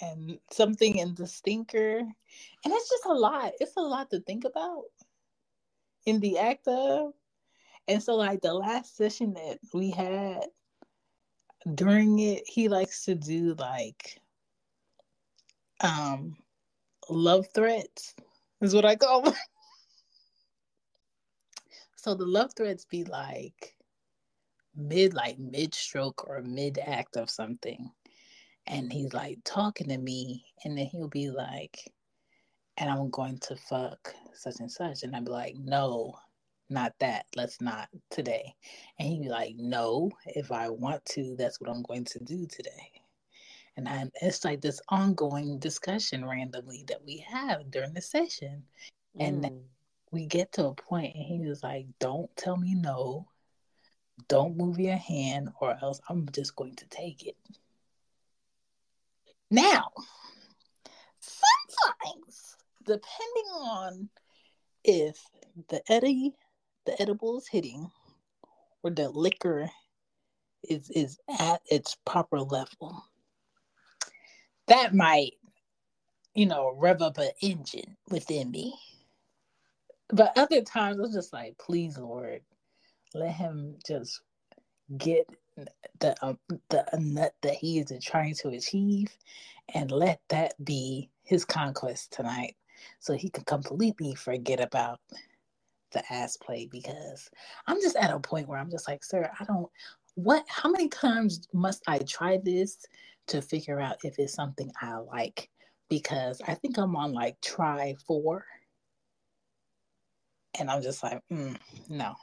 and something in the stinker, and it's just a lot. It's a lot to think about in the act of. And so, like the last session that we had during it, he likes to do like um love threats is what I call them. *laughs* So the love threats be like mid like mid stroke or mid act of something. And he's like talking to me and then he'll be like and I'm going to fuck such and such. And I'd be like, no, not that. Let's not today. And he'd be like, no, if I want to, that's what I'm going to do today. And I, it's like this ongoing discussion randomly that we have during the session. And Mm. we get to a point and he was like, don't tell me no. Don't move your hand or else I'm just going to take it. Now, sometimes, depending on if the eddy, the edible is hitting or the liquor is is at its proper level, that might, you know, rev up an engine within me. But other times I'm just like, please, Lord, let him just get the um, the nut that he is trying to achieve, and let that be his conquest tonight, so he can completely forget about the ass play. Because I'm just at a point where I'm just like, sir, I don't. What? How many times must I try this to figure out if it's something I like? Because I think I'm on like try four, and I'm just like, mm, no.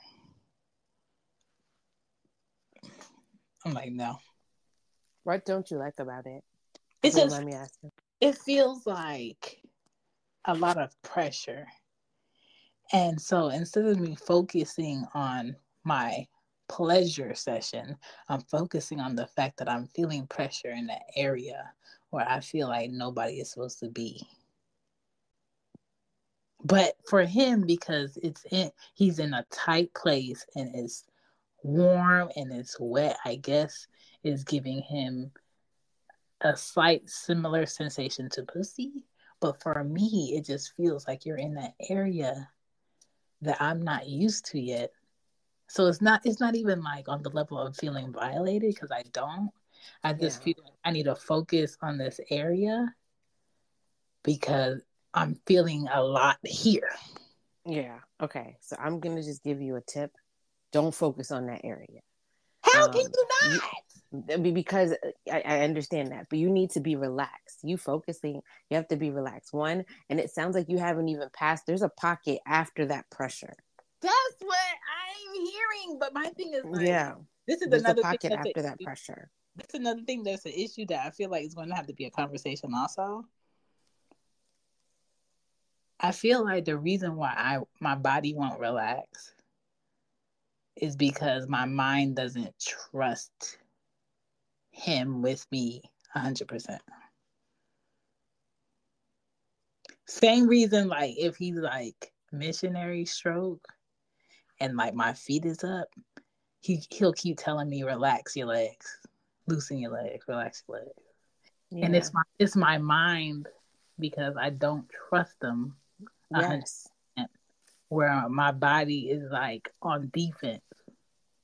I'm like, no. What don't you like about it? It's just let me ask you. it feels like a lot of pressure. And so instead of me focusing on my pleasure session, I'm focusing on the fact that I'm feeling pressure in that area where I feel like nobody is supposed to be. But for him, because it's in he's in a tight place and it's warm and it's wet, I guess is giving him a slight similar sensation to pussy. But for me, it just feels like you're in that area that I'm not used to yet. So it's not it's not even like on the level of feeling violated because I don't. I just Yeah. feel like I need to focus on this area because I'm feeling a lot here. Yeah. Okay. So I'm gonna just give you a tip. Don't focus on that area. How Um, can you you- not? Mean, because I, I understand that, but you need to be relaxed. You focusing, you have to be relaxed. One, and it sounds like you haven't even passed. There's a pocket after that pressure. That's what I'm hearing. But my thing is like, yeah, this is there's another pocket thing that's after that pressure. That's another thing. There's an issue that I feel like is going to have to be a conversation. Also, I feel like the reason why I my body won't relax is because my mind doesn't trust him with me hundred percent. Same reason, like if he's like missionary stroke and like my feet is up, he he'll keep telling me relax your legs, loosen your legs, relax your legs. And it's my it's my mind because I don't trust them yes, where my body is like on defense.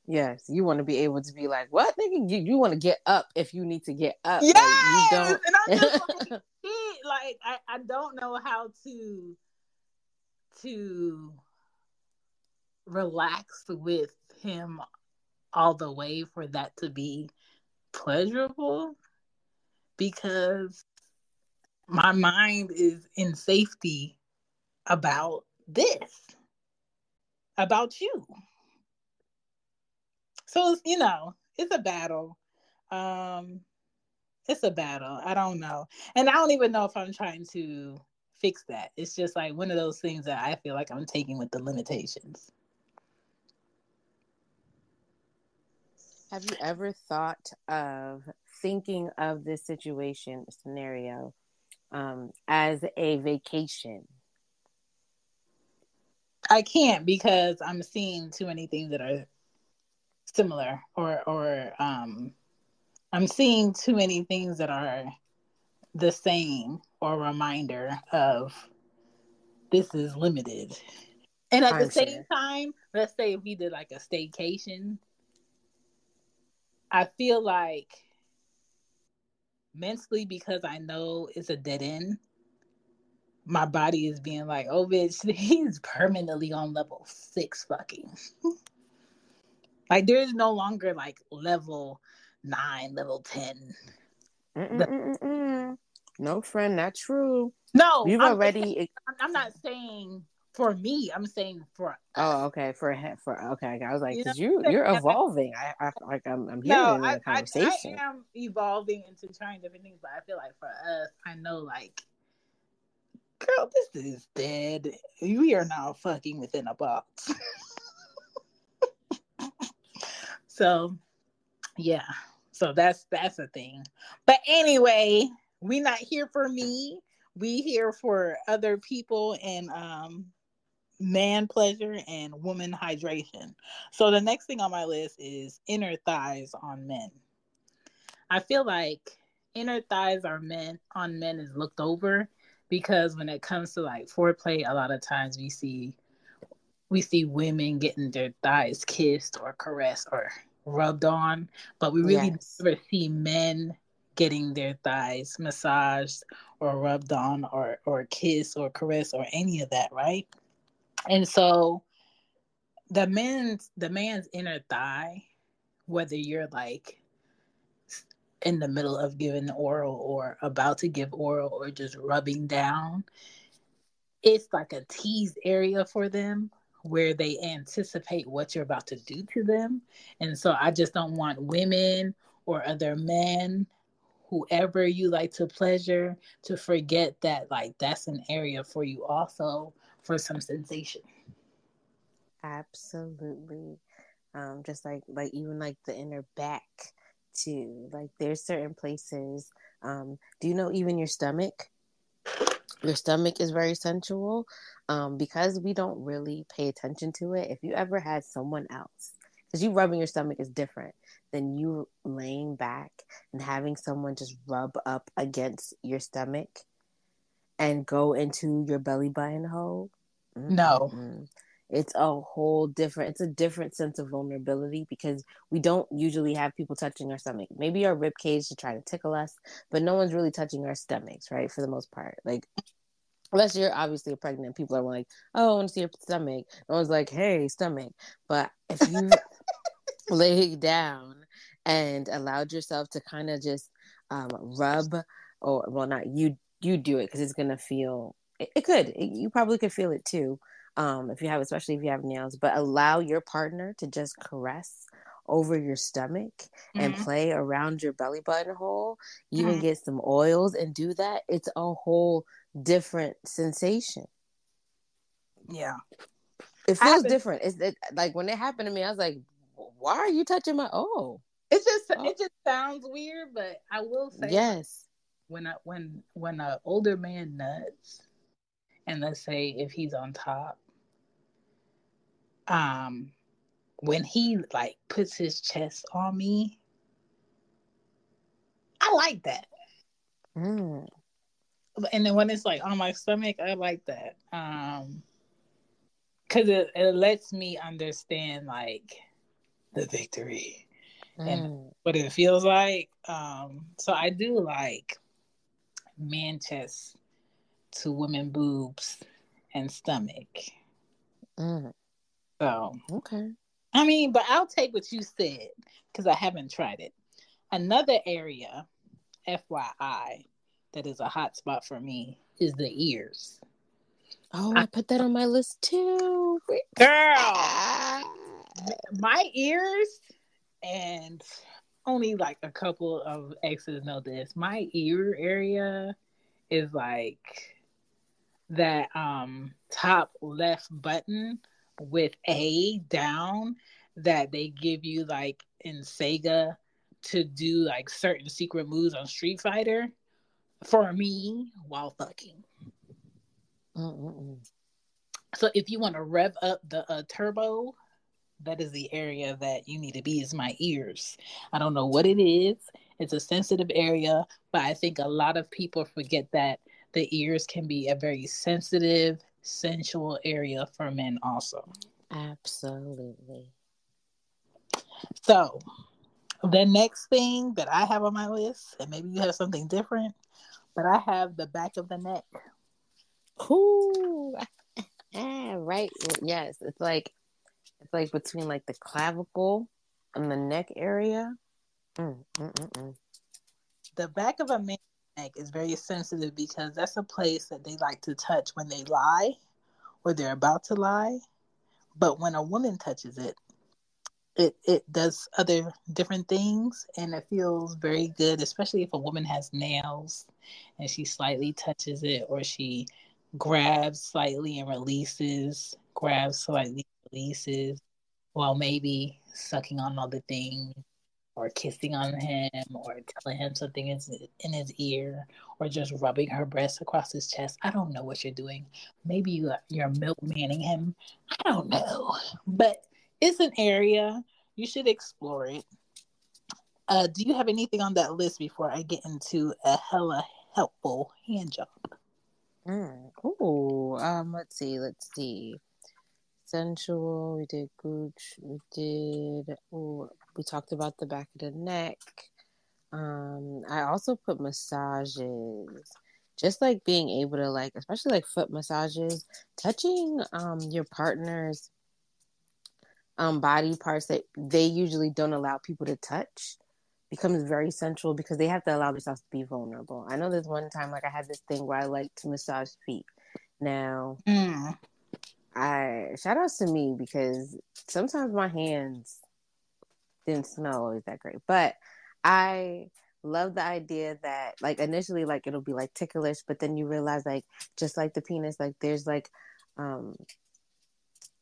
yes. You want to be able to be like, what nigga? You, you want to get up if you need to get up. Yes, Like, you don't. and I'm like, *laughs* like I, I don't know how to to relax with him all the way for that to be pleasurable because my mind is in safety about this about you. So you know it's a battle. Um it's a battle. I don't know. And i don't even know if i'm trying to fix that. It's just like one of those things that i feel like i'm taking with the limitations Have you ever thought of thinking of this situation scenario um, as a vacation? I can't because I'm seeing too many things that are similar or or um I'm seeing too many things that are the same or reminder of this is limited. And at the I'm same sure. time, let's say if we did like a staycation, I feel like mentally because I know it's a dead end, my body is being like, oh bitch, *laughs* he's permanently on level six fucking. like there's no longer like level nine, level ten. Mm-mm-mm-mm. No, friend, not true. No, You've I'm- already. I'm not saying for me. I'm saying for Oh, okay. For he- for okay. I was like, You because know, you you're evolving. I, I like I'm I'm hearing no, in I, the I, I am evolving into trying different things, but I feel like for us, I know like, girl, this is dead. We are now fucking within a box. *laughs* so, yeah. So that's that's a thing. But anyway, we not here for me. We here for other people and um man pleasure and woman hydration. So the next thing on my list is inner thighs on men. I feel like inner thighs are men on men is looked over because when it comes to like foreplay, a lot of times we see we see women getting their thighs kissed or caressed or rubbed on, but we really Yes. never see men getting their thighs massaged or rubbed on or or kissed or caressed or any of that, right? And so the man's the man's inner thigh, whether you're like in the middle of giving oral or about to give oral or just rubbing down, it's like a tease area for them where they anticipate what you're about to do to them. And so I just don't want women or other men, whoever you like to pleasure, to forget that like that's an area for you also for some sensation. Absolutely. Um, just like like even like the inner back too. Like there's certain places. Um, do you know even your stomach? Your stomach is very sensual. Um, because we don't really pay attention to it. If you ever had someone else, because you rubbing your stomach is different than you laying back and having someone just rub up against your stomach and go into your belly button hole. No. Mm-mm. It's a whole different it's a different sense of vulnerability because we don't usually have people touching our stomach. Maybe our rib cage to try to tickle us, but no one's really touching our stomachs, right? For the most part. Like unless you're obviously pregnant, people are like, Oh, I want to see your stomach. No one's like, Hey, stomach. But if you *laughs* lay down and allowed yourself to kind of just um, rub or well not you you do it because it's gonna feel it, it could It- you probably could feel it too um, if you have especially if you have nails but allow your partner to just caress over your stomach and Mhm. play around your belly button hole even Mhm. get some oils and do that it's a whole different sensation Yeah. it feels different it's it, like when it happened to me i was like why are you touching my oh It's just Oh. it just sounds weird, but I will say yes when I when when an older man nuts, and let's say if he's on top, um, when he like puts his chest on me, I like that. Mm. And then when it's like on my stomach, I like that. Um, cause it, it lets me understand like the victory and Mm. what it feels like. Um, so I do like man chest to women boobs and stomach. Mm. So okay I mean, but I'll take what you said because I haven't tried it. Another area, FYI, that is a hot spot for me is the ears. Oh, I put that on my list too. Girl, my ears, and only like a couple of exes know this. My ear area is like that um top left button with A down that they give you like in Sega to do like certain secret moves on Street Fighter for me while fucking. Mm-mm-mm. So if you want to rev up the uh, turbo, that is the area that you need to be is my ears. I don't know what it is. It's a sensitive area, but I think a lot of people forget that the ears can be a very sensitive, sensual area for men also. Absolutely. So the next thing that I have on my list, and maybe you have something different, but I have the back of the neck. Ooh. *laughs* Ah, right. Yes, it's like it's like between like the clavicle and the neck area. Mm, mm, mm, mm. The back of a man's neck is very sensitive because that's a place that they like to touch when they lie or they're about to lie. But when a woman touches it, it it does other different things and it feels very good, especially if a woman has nails and she slightly touches it or she grabs slightly and releases, grabs slightly, releases, while maybe sucking on other things or kissing on him or telling him something is in his ear or just rubbing her breast across his chest. I don't know what you're doing. Maybe you, you're milk manning him. I don't know. But it's an area. You should explore it. Uh, do you have anything on that list before I get into a hella helpful hand job? Mm. Oh, um, let's see, let's see. Sensual, we did gooch, we did. Oh, we talked about the back of the neck. Um, I also put massages, just like being able to like, especially like foot massages, touching um your partner's um body parts that they usually don't allow people to touch becomes very central because they have to allow themselves to be vulnerable. I know there's one time like I had this thing where I like to massage feet. Now, mm. I shout outs to me because sometimes my hands didn't smell always that great, but I love the idea that like initially like it'll be like ticklish, but then you realize like just like the penis, like there's like um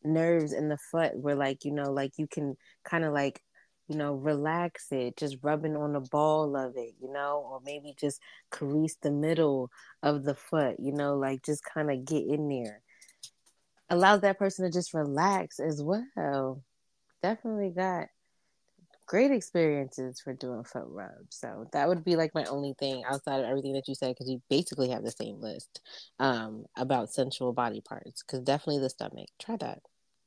nerves in the foot where like you know like you can kind of like you know, relax it, just rubbing on the ball of it, you know, or maybe just caress the middle of the foot, you know, like just kind of get in there. Allows that person to just relax as well. Definitely got great experiences for doing foot rubs. So that would be like my only thing outside of everything that you said, because you basically have the same list um, about sensual body parts. Because definitely the stomach. Try that.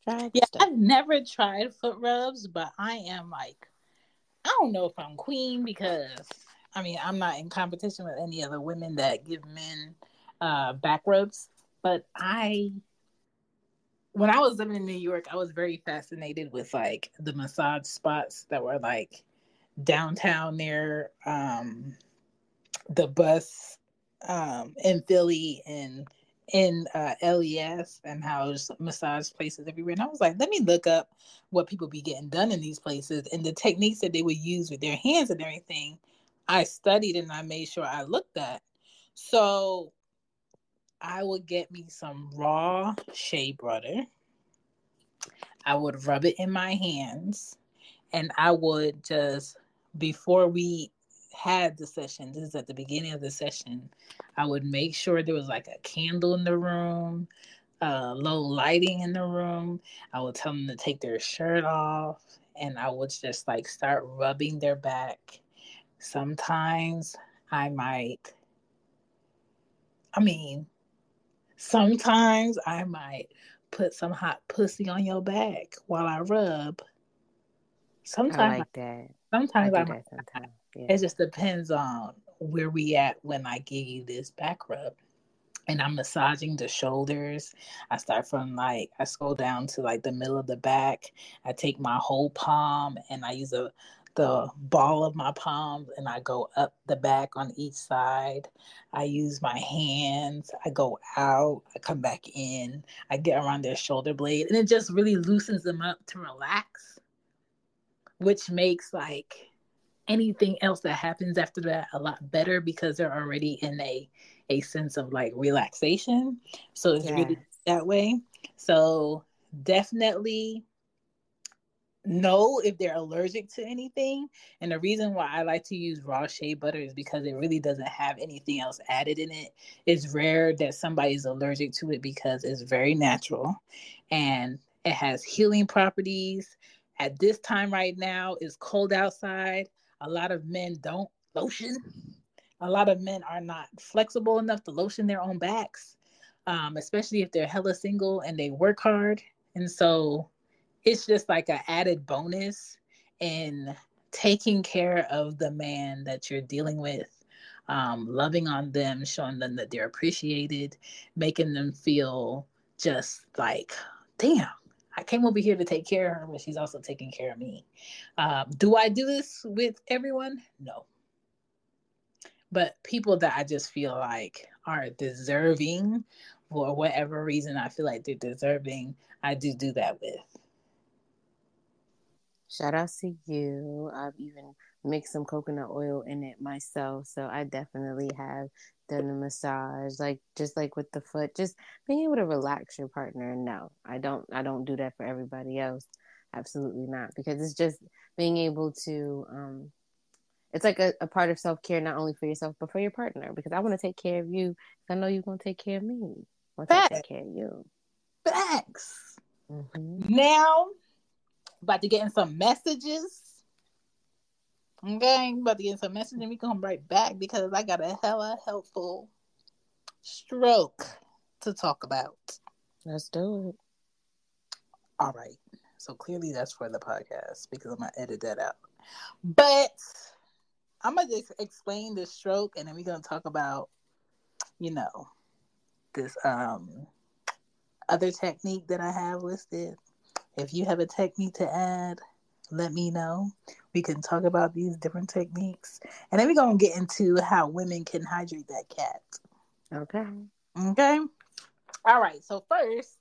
Try Yeah, I've never tried foot rubs, but I am like, I don't know if I'm queen because I mean I'm not in competition with any other women that give men uh, back rubs, but I. When I was living in New York, I was very fascinated with like the massage spots that were like downtown near um, the bus um, in Philly and in uh, LES and how massage places everywhere. And I was like, let me look up what people be getting done in these places and the techniques that they would use with their hands and everything. I studied and I made sure I looked at. So I would get me some raw shea butter. I would rub it in my hands and I would just before we had the session, this is at the beginning of the session, I would make sure there was like a candle in the room, uh, low lighting in the room. I would tell them to take their shirt off, and I would just like start rubbing their back. Sometimes I might, I mean, sometimes I might put some hot pussy on your back while I rub. Sometimes I like that. Sometimes I, I, might, sometimes. Yeah. It just depends on where we at when I give you this back rub. And I'm massaging the shoulders. I start from like I scroll down to like the middle of the back. I take my whole palm and I use a the ball of my palms and I go up the back on each side. I use my hands. I go out. I come back in. I get around their shoulder blade and it just really loosens them up to relax, which makes like anything else that happens after that a lot better because they're already in a a sense of like relaxation. So it's really that way. So definitely know if they're allergic to anything. And the reason why I like to use raw shea butter is because it really doesn't have anything else added in it. It's rare that somebody is allergic to it because it's very natural and it has healing properties. At this time right now, it's cold outside. A lot of men don't lotion. A lot of men are not flexible enough to lotion their own backs, um, especially if they're hella single and they work hard. And so it's just like an added bonus in taking care of the man that you're dealing with, um, loving on them, showing them that they're appreciated, making them feel just like, damn, I came over here to take care of her, but she's also taking care of me. Um, do I do this with everyone? No. but people that I just feel like are deserving for whatever reason I feel like they're deserving, I do do that with. Shout out to you. I've even mixed some coconut oil in it myself. So I definitely have done a massage, like just like with the foot, just being able to relax your partner. No, I don't I don't do that for everybody else. Absolutely not. Because it's just being able to um it's like a, a part of self care not only for yourself but for your partner. Because I want to take care of you. I know you're gonna take care of me. I want to take care of you. Facts. Mm-hmm. Now about to get in some messages. Okay, about to get in some messages and we come right back because I got a hella helpful stroke to talk about. Let's do it. All right. So clearly that's for the podcast because I'm gonna edit that out. But I'm gonna just explain the stroke and then we're gonna talk about, you know, this um other technique that I have listed if you have a technique to add, let me know. We can talk about these different techniques. And then we're going to get into how women can hydrate that cat. Okay. Okay. All right. So, first,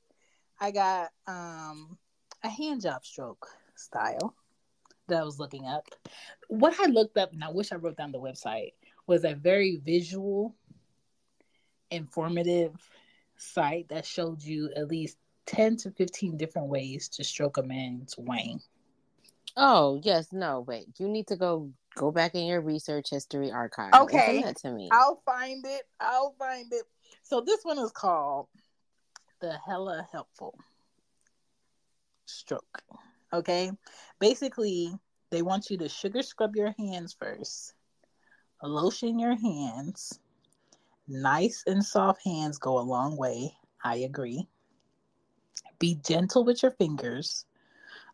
I got um, a hand job stroke style that I was looking up. What I looked up, and I wish I wrote down the website, was a very visual, informative site that showed you at least 10 to 15 different ways to stroke a man's wang. Oh, yes. No, wait. You need to go go back in your research history archive. Okay. that to me. I'll find it. I'll find it. So this one is called the hella helpful stroke. Okay. Basically, they want you to sugar scrub your hands first, lotion your hands. Nice and soft hands go a long way. I agree. Be gentle with your fingers.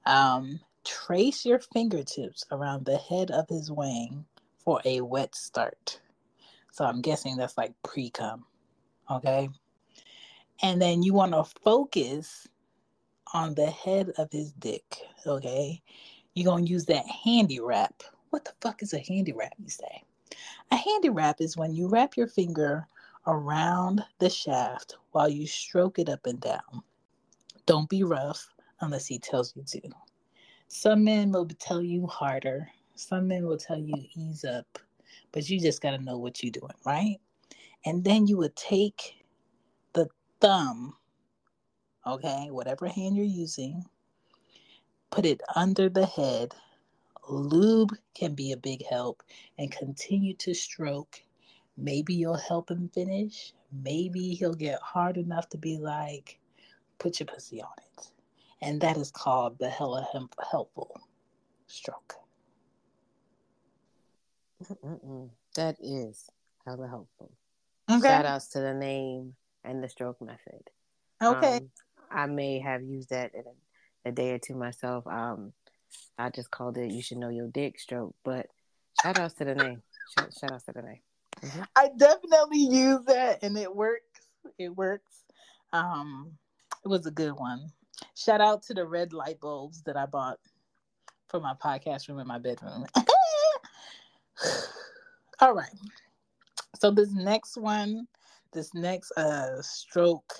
Um, trace your fingertips around the head of his wang for a wet start. So I'm guessing that's like pre cum. Okay. And then you want to focus on the head of his dick. Okay. You're going to use that handy wrap. What the fuck is a handy wrap, you say? A handy wrap is when you wrap your finger around the shaft while you stroke it up and down. Don't be rough unless he tells you to. Some men will tell you harder. Some men will tell you ease up, but you just got to know what you're doing, right? And then you would take the thumb, okay, whatever hand you're using, put it under the head. Lube can be a big help and continue to stroke. Maybe you'll help him finish. Maybe he'll get hard enough to be like, put your pussy on it. And that is called the hella helpful stroke. Mm-mm. That is hella helpful. Okay. Shout outs to the name and the stroke method. Okay. Um, I may have used that in a, a, day or two myself. Um, I just called it "You should know your dick" stroke, but shout outs to the name. Shout, shout outs to the name. Mm-hmm. I definitely use that, and it works. It works. Um, it was a good one. Shout out to the red light bulbs that I bought for my podcast room in my bedroom. *sighs* All right. So this next one, this next uh stroke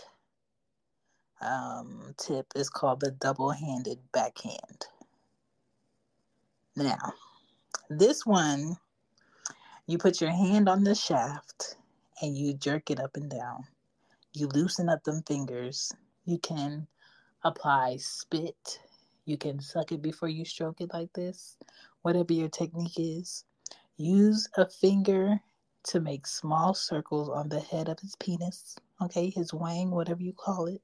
um tip is called the double-handed backhand. Now, this one you put your hand on the shaft and you jerk it up and down. You loosen up them fingers you can apply spit. You can suck it before you stroke it like this. Whatever your technique is. Use a finger to make small circles on the head of his penis. Okay, his wang, whatever you call it.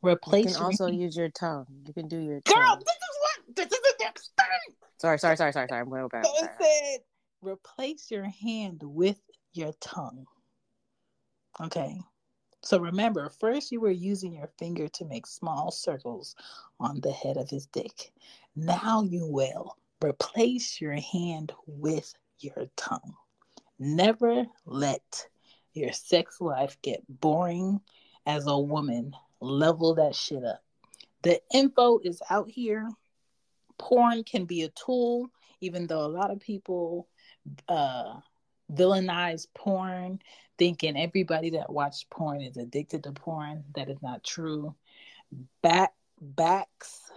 Replace. You can also your... *laughs* use your tongue. You can do your tongue. girl. This is what this is the next thing. Sorry, sorry, sorry, sorry, sorry. I'm going back. So said, replace your hand with your tongue. Okay. So remember, first you were using your finger to make small circles on the head of his dick. Now you will replace your hand with your tongue. Never let your sex life get boring as a woman. Level that shit up. The info is out here. Porn can be a tool, even though a lot of people uh, villainize porn, thinking everybody that watched porn is addicted to porn. That is not true. Back backs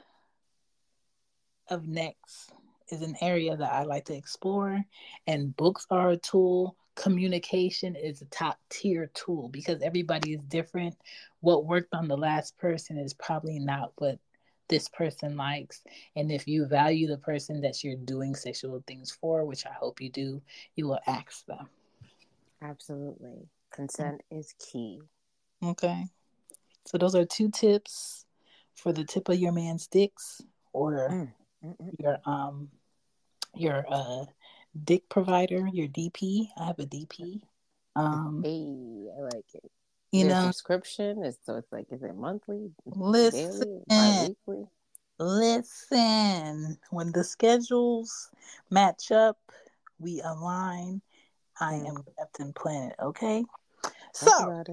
of necks is an area that I like to explore, and books are a tool. Communication is a top tier tool because everybody is different. What worked on the last person is probably not what this person likes. And if you value the person that you're doing sexual things for, which I hope you do, you will ask them. Absolutely. Consent is key. Okay. So those are two tips for the tip of your man's dicks or Mm. Mm-mm. your um your uh dick provider, your DP. I have a DP. Um Hey, I like it. you know, subscription? Is so it's like is it monthly, listen, daily, bi-weekly? listen. When the schedules match up, we align. I am Captain Planet, okay? So,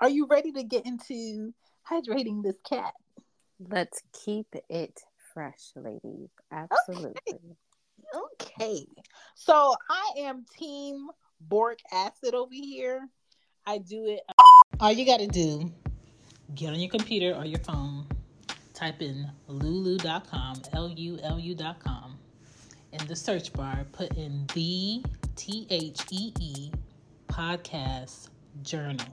are you ready to get into hydrating this cat? Let's keep it fresh, ladies. Absolutely. Okay. So I am team boric acid over here. I do it. Uh, All you got to do, get on your computer or your phone, type in lulu.com, L U L U.com. In the search bar, put in the T H E E podcast journal.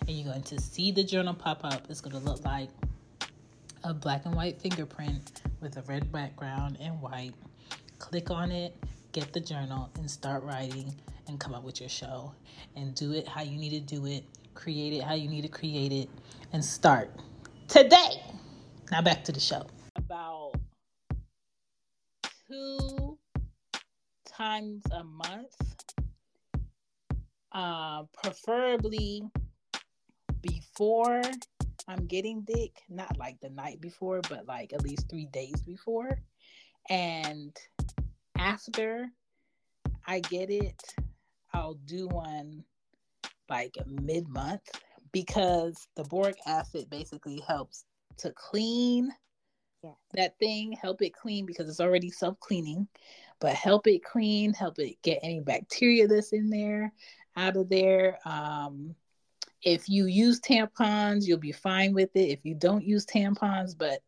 And you're going to see the journal pop up. It's going to look like a black and white fingerprint with a red background and white. Click on it, get the journal, and start writing and come up with your show. And do it how you need to do it, create it how you need to create it, and start today. Now back to the show. About two times a month, uh, preferably before I'm getting dick, not like the night before, but like at least three days before. And after I get it, I'll do one like mid month because the boric acid basically helps to clean Yeah. that thing, help it clean because it's already self cleaning, but help it clean, help it get any bacteria that's in there out of there. Um, if you use tampons, you'll be fine with it. If you don't use tampons, but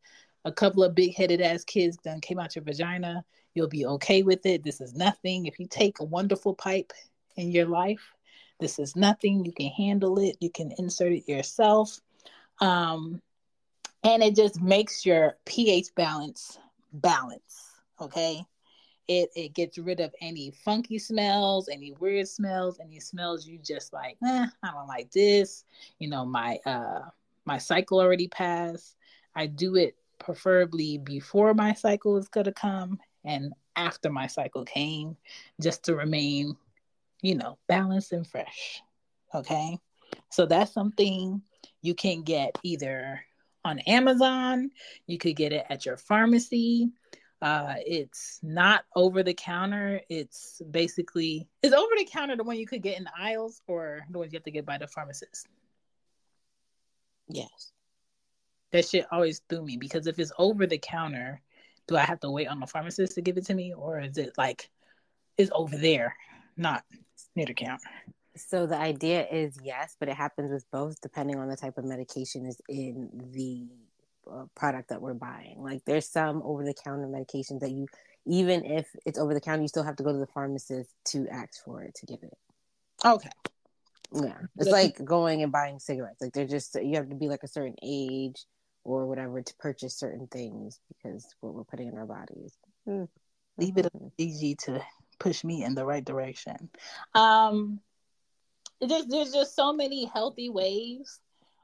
a couple of big headed ass kids done came out your vagina, you'll be okay with it. This is nothing. If you take a wonderful pipe in your life, this is nothing. You can handle it. You can insert it yourself. Um, and it just makes your pH balance balance. Okay. It it gets rid of any funky smells, any weird smells, any smells you just like, eh, I don't like this. You know, my uh my cycle already passed. I do it preferably before my cycle is gonna come and after my cycle came, just to remain, you know, balanced and fresh. Okay. So that's something you can get either on Amazon, you could get it at your pharmacy. Uh, it's not over the counter. It's basically is over the counter the one you could get in the aisles or the ones you have to get by the pharmacist. Yes. That shit always threw me because if it's over the counter, do I have to wait on the pharmacist to give it to me, or is it like it's over there, not near the counter? So the idea is yes, but it happens with both depending on the type of medication is in the uh, product that we're buying. Like there's some over the counter medications that you even if it's over the counter, you still have to go to the pharmacist to ask for it to give it. Okay. Yeah. It's like going and buying cigarettes. Like they're just you have to be like a certain age or whatever to purchase certain things because what we're putting in our bodies. Mm. Leave it easy to push me in the right direction. Um, there's there's just so many healthy ways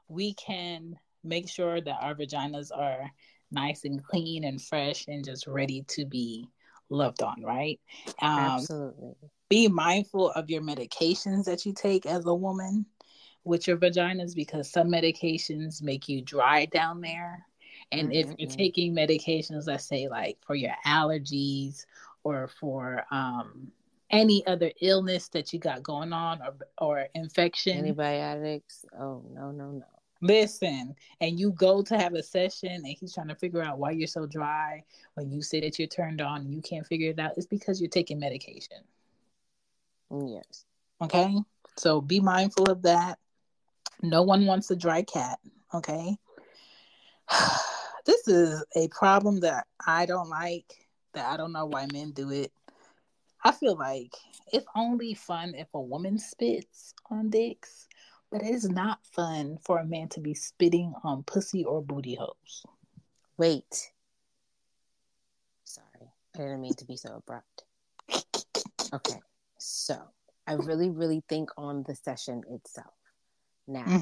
we can make sure that our vaginas are nice and clean and fresh and just ready to be loved on. Right? Um, Absolutely. be mindful of your medications that you take as a woman with your vaginas because some medications make you dry down there. And if you're taking medications, let's say like for your allergies or for um, any other illness that you got going on or or infection, Antibiotics. Oh no, no, no. Listen, and you go to have a session and he's trying to figure out why you're so dry when you say that you're turned on and you can't figure it out, it's because you're taking medication. Yes. Okay. So be mindful of that. No one wants a dry cat. Okay. *sighs* this is a problem that I don't like, that I don't know why men do it. I feel like it's only fun if a woman spits on dicks, but it's not fun for a man to be spitting on pussy or booty holes. Wait. Sorry. I didn't mean to be so abrupt. Okay. So I really, really think on the session itself. Now, mm-hmm.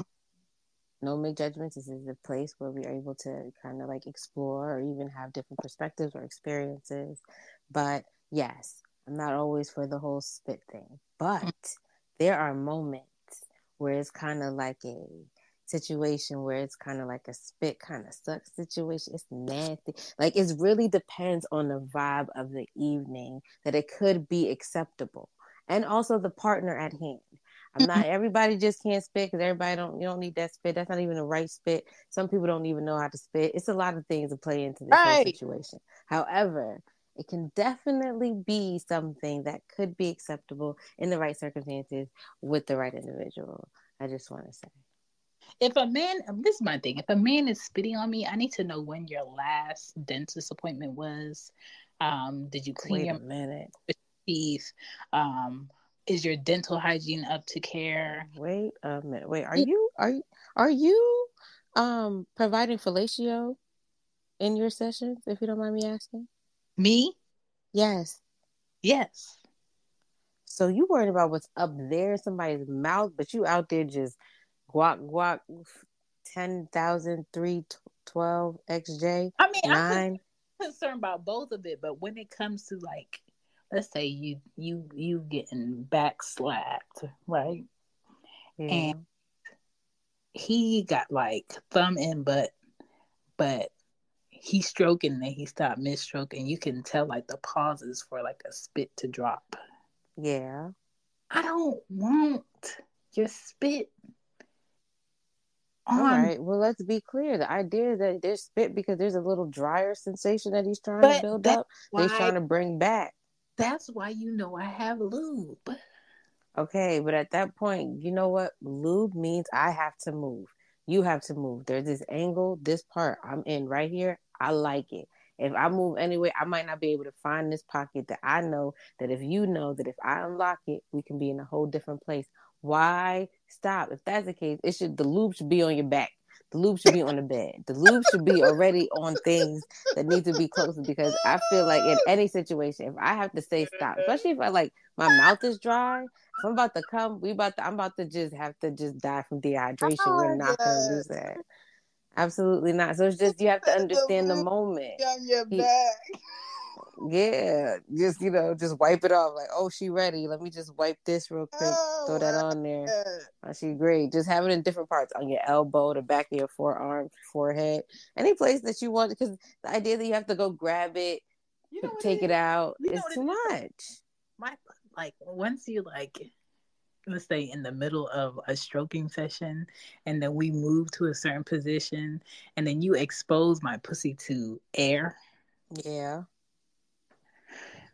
no make judgments. This is a place where we are able to kind of like explore or even have different perspectives or experiences. But yes, I'm not always for the whole spit thing. But there are moments where it's kind of like a situation where it's kind of like a spit kind of suck situation. It's nasty. Like it really depends on the vibe of the evening that it could be acceptable and also the partner at hand. I'm mm-hmm. not everybody just can't spit because everybody don't you don't need that spit. That's not even the right spit. Some people don't even know how to spit. It's a lot of things to play into this right. whole situation. However, it can definitely be something that could be acceptable in the right circumstances with the right individual. I just want to say. If a man, this is my thing. If a man is spitting on me, I need to know when your last dentist appointment was. Um, did you clean Wait your minute? teeth? Um, is your dental hygiene up to care? Wait a minute. Wait, are you are you are you um providing fellatio in your sessions? If you don't mind me asking. Me? Yes. Yes. So you worried about what's up there in somebody's mouth, but you out there just guac guac ten thousand three twelve XJ. I mean, nine. I'm concerned about both of it, but when it comes to like let's say you you you getting backslapped, right? Yeah. And he got like thumb in butt, but he's stroking and he stopped mid stroking. You can tell like the pauses for like a spit to drop. Yeah. I don't want your spit. On... All right. Well, let's be clear. The idea that there's spit because there's a little drier sensation that he's trying but to build up, why... he's trying to bring back. That's why you know I have lube. Okay, but at that point, you know what? Lube means I have to move. You have to move. There's this angle, this part I'm in right here. I like it. If I move anyway, I might not be able to find this pocket that I know that if you know that if I unlock it, we can be in a whole different place. Why stop? If that's the case, it should the loop should be on your back. The loop should be on the bed. The loop should be already on things that need to be closer because I feel like in any situation, if I have to say stop, especially if I like my mouth is dry, if I'm about to come, we about to I'm about to just have to just die from dehydration. Oh, We're not yes. gonna lose that. Absolutely not. So it's just you have to understand the moment. On your back. Yeah, just you know, just wipe it off. Like, oh, she ready. Let me just wipe this real quick. Oh, throw that on there. Oh, she great. Just have it in different parts on your elbow, the back of your forearm, forehead, any place that you want. Because the idea that you have to go grab it, you uh, know take it, it out, you is too much. My like once you like let's say in the middle of a stroking session and then we move to a certain position and then you expose my pussy to air. Yeah.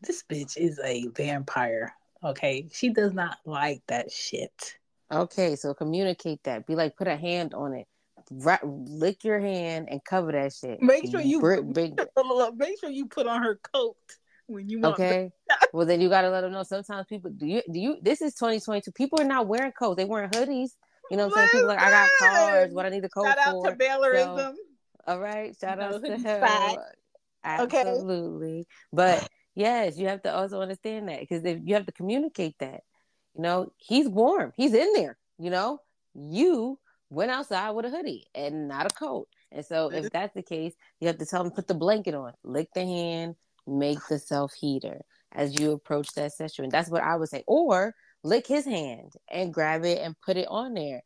This bitch is a vampire. Okay. She does not like that shit. Okay, so communicate that. Be like, put a hand on it. Right, lick your hand and cover that shit. Make sure you big, big, *laughs* make sure you put on her coat when you want. Okay. *laughs* well, then you got to let them know. Sometimes people do you do you. This is 2022. People are not wearing coats. They wearing hoodies. You know what I'm saying? People like I got cars. What I need a coat Shout for. Shout out to Bailerism. So, all right. Shout no, out to her. Absolutely. Okay. But yes, you have to also understand that because you have to communicate that, you know, he's warm. He's in there. You know, you went outside with a hoodie and not a coat. And so if mm-hmm. that's the case, you have to tell him put the blanket on, lick the hand, make the self heater as you approach that session. That's what I would say. Or lick his hand and grab it and put it on there.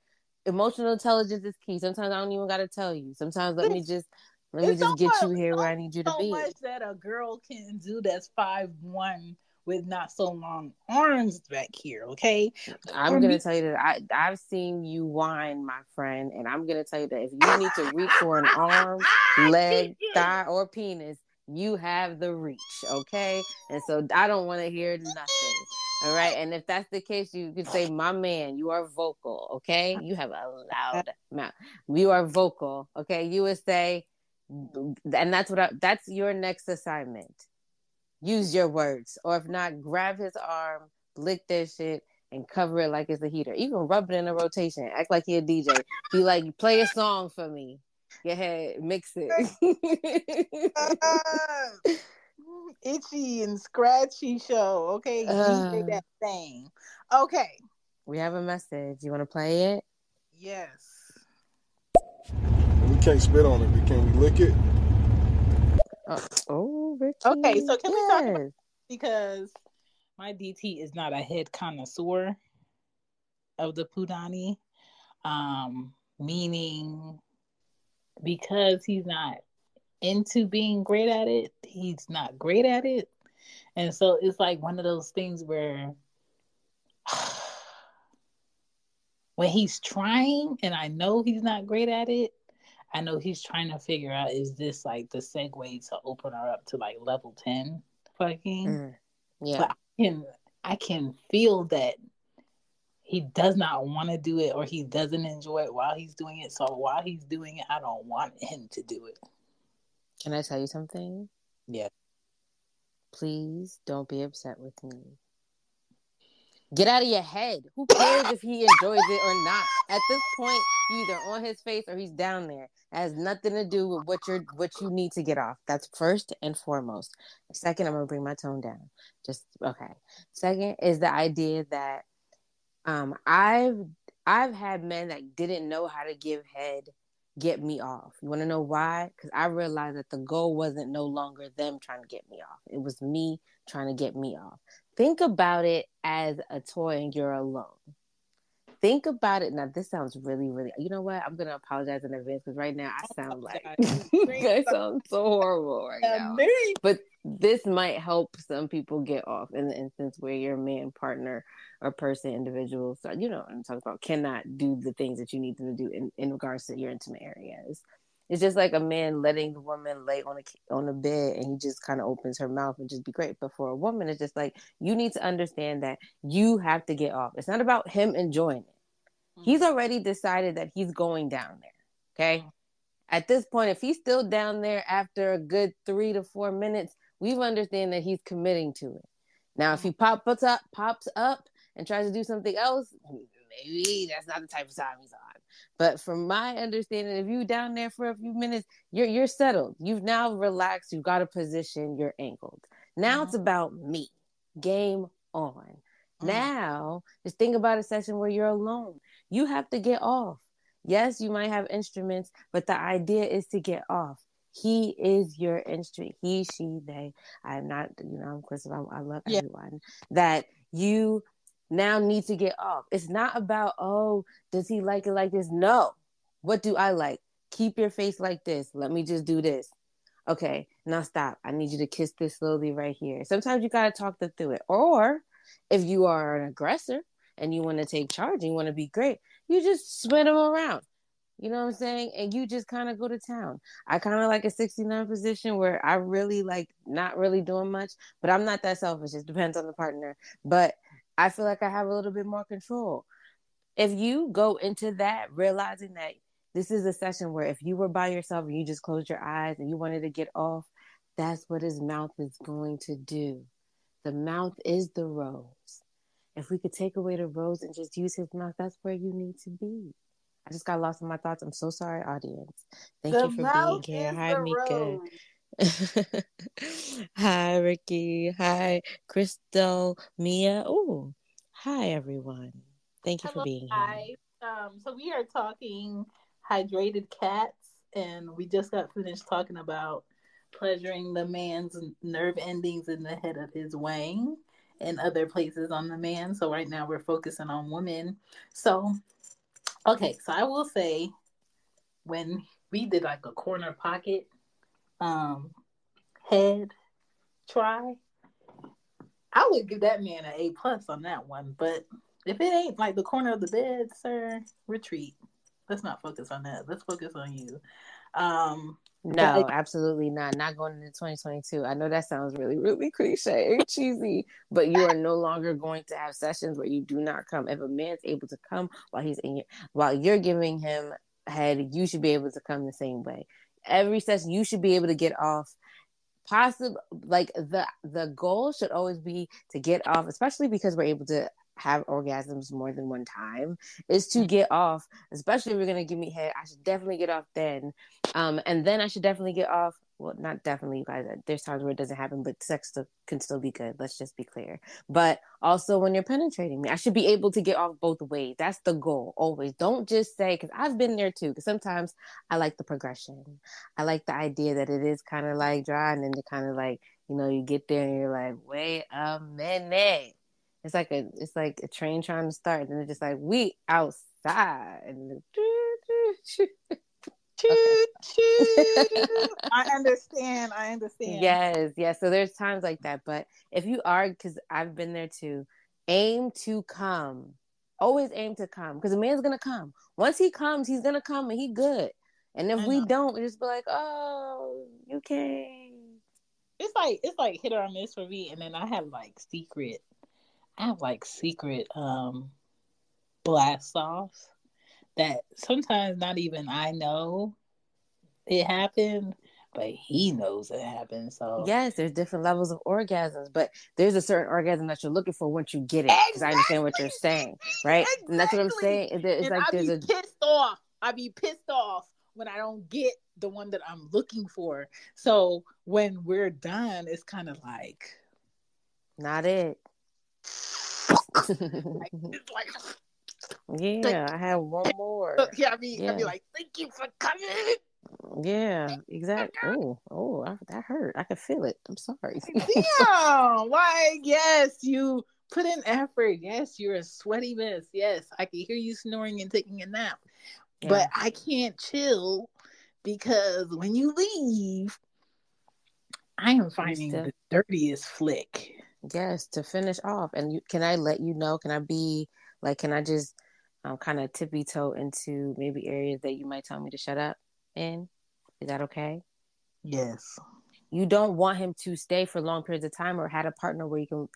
Emotional intelligence is key. Sometimes I don't even got to tell you. Sometimes let me just let me just get you here where I need you to so be. So much that a girl can do that's five one with not so long arms back here. Okay, I'm gonna tell you that I I've seen you whine, my friend, and I'm gonna tell you that if you need to reach for an arm, *laughs* leg, thigh, or penis, you have the reach, okay? And so I don't want to hear nothing. All right. And if that's the case, you could say, My man, you are vocal. Okay. You have a loud mouth. You are vocal. Okay. You would say, and that's what I, that's your next assignment. Use your words. Or if not, grab his arm, lick that shit, and cover it like it's a heater. Even rub it in a rotation. Act like you're a DJ. Be like, play a song for me. Go ahead, mix it. *laughs* Itchy and scratchy show. Okay, Uh. DJ that thing. Okay. we have a message. You want to play it? Yes. We can't spit on it, but can we lick it? Oh, oh Ricky. Okay, so can we talk about because my DT is not a head connoisseur of the Pudani. Um, meaning because he's not into being great at it, he's not great at it. And so it's like one of those things where *sighs* when he's trying and I know he's not great at it, I know he's trying to figure out is this like the segue to open her up to like level 10 fucking. Mm, yeah. But I can I can feel that he does not want to do it or he doesn't enjoy it while he's doing it. So while he's doing it, I don't want him to do it. Can I tell you something? Yeah. Please don't be upset with me. Get out of your head. Who cares if he enjoys it or not? At this point, you either on his face or he's down there. It has nothing to do with what you're what you need to get off. That's first and foremost. Second, I'm gonna bring my tone down. Just okay. Second is the idea that um I've I've had men that didn't know how to give head get me off. You want to know why? Because I realized that the goal wasn't no longer them trying to get me off. It was me trying to get me off. Think about it as a toy and you're alone. Think about it. Now, this sounds really, really. You know what? I'm gonna apologize in advance because right now I sound like I *laughs* sound so horrible right now. But this might help some people get off in the instance where your man, partner, or person, individual, so you know what I'm talking about, cannot do the things that you need them to do in, in regards to your intimate areas. It's just like a man letting the woman lay on a on a bed and he just kind of opens her mouth and just be great. But for a woman, it's just like you need to understand that you have to get off. It's not about him enjoying it. Mm-hmm. He's already decided that he's going down there. Okay. Mm-hmm. At this point, if he's still down there after a good three to four minutes, we've understand that he's committing to it. Now, if he mm-hmm. pops up, pops up and tries to do something else, maybe that's not the type of time he's on. But from my understanding, if you down there for a few minutes, you're you're settled. You've now relaxed. You've got a position. You're angled. Now it's mm-hmm. about me. Game on. Mm. Now, just think about a session where you're alone. You have to get off. Yes, you might have instruments, but the idea is to get off. He is your instrument. He, she, they. I'm not, you know, I'm Christopher. I, I love Yeah. everyone. That you now need to get off. It's not about, oh, does he like it like this? No. What do I like? Keep your face like this. Let me just do this. Okay, now stop. I need you to kiss this slowly right here. Sometimes you got to talk them through it. Or if you are an aggressor and you want to take charge and you want to be great, you just spin them around. You know what I'm saying? And you just kind of go to town. I kind of like a 69 position where I really like not really doing much, but I'm not that selfish. It depends on the partner. But I feel like I have a little bit more control. If you go into that realizing that this is a session where if you were by yourself and you just closed your eyes and you wanted to get off, that's what his mouth is going to do. The mouth is the rose. If we could take away the rose and just use his mouth, that's where you need to be. I just got lost in my thoughts. I'm so sorry, audience. Thank The you for being here. Hi, Mika. *laughs* hi, Ricky. Hi, Crystal, Mia. Oh, hi, everyone. Thank you Hello, for being here. guys. Um, so we are talking hydrated cats, and we just got finished talking about pleasuring the man's nerve endings in the head of his wang and other places on the man. So right now we're focusing on women. So, okay, so I will say when we did like a corner pocket um head try, I would give that man an A plus on that one. But if it ain't like the corner of the bed, sir, retreat. Let's not focus on that. Let's focus on you. Um, No, but- absolutely not. Not going into 2022. I know that sounds really, really cliche and cheesy, but you are no longer going to have sessions where you do not come. If a man's able to come while he's in your, while you're giving him head, you should be able to come the same way. Every session, you should be able to get off. Possible, like the the goal should always be to get off, especially because we're able to have orgasms more than one time is to get off especially if you're gonna give me head i should definitely get off then. Um and then i should definitely get off well not definitely you guys there's times where it doesn't happen but sex still, can still be good let's just be clear. But also when you're penetrating me i should be able to get off both ways that's the goal always. Don't just say because i've been there too because sometimes i like the progression. I like the idea that it is kind of like dry and then you kind of like you know you get there and you're like wait a minute it's like a it's like a train trying to start, and it's just like we outside. And. *laughs* *laughs* I understand. I understand. yes, yes. So there's times like that, but if you are, because I've been there too, aim to come. Always aim to come, because a man's gonna come. Once he comes, he's gonna come, and he good. And if we don't, we just be like, oh, you can't. It's like it's like hit or miss for me, and then I have like secret. I have like secret um blast offs that sometimes not even I know it happened, but he knows it happened. So Yes, there's different levels of orgasms, but there's a certain orgasm that you're looking for once you get it. Because I understand what you're saying, right? And that's what I'm saying. It's like I there's a pissed off. I be pissed off when I don't get the one that I'm looking for. So when we're done, it's kind of like not it. Like *laughs* yeah, I have one more. yeah, I be I'd be like, thank you for coming. Yeah, exactly. Oh, oh, I- that hurt. I could feel it. I'm sorry. Damn, *laughs* like yes, you put in effort. Yes, you're a sweaty mess. Yes, I can hear you snoring and taking a nap, but I can't chill because when you leave, I am finding the dirtiest flick. Yes, to finish off. And you, can I let you know? Can I be like? Can I just um, kind of tippy toe into maybe areas that you might tell me to shut up in? Is that okay? Yes. You don't want him to stay for long periods of time, or had a partner where you can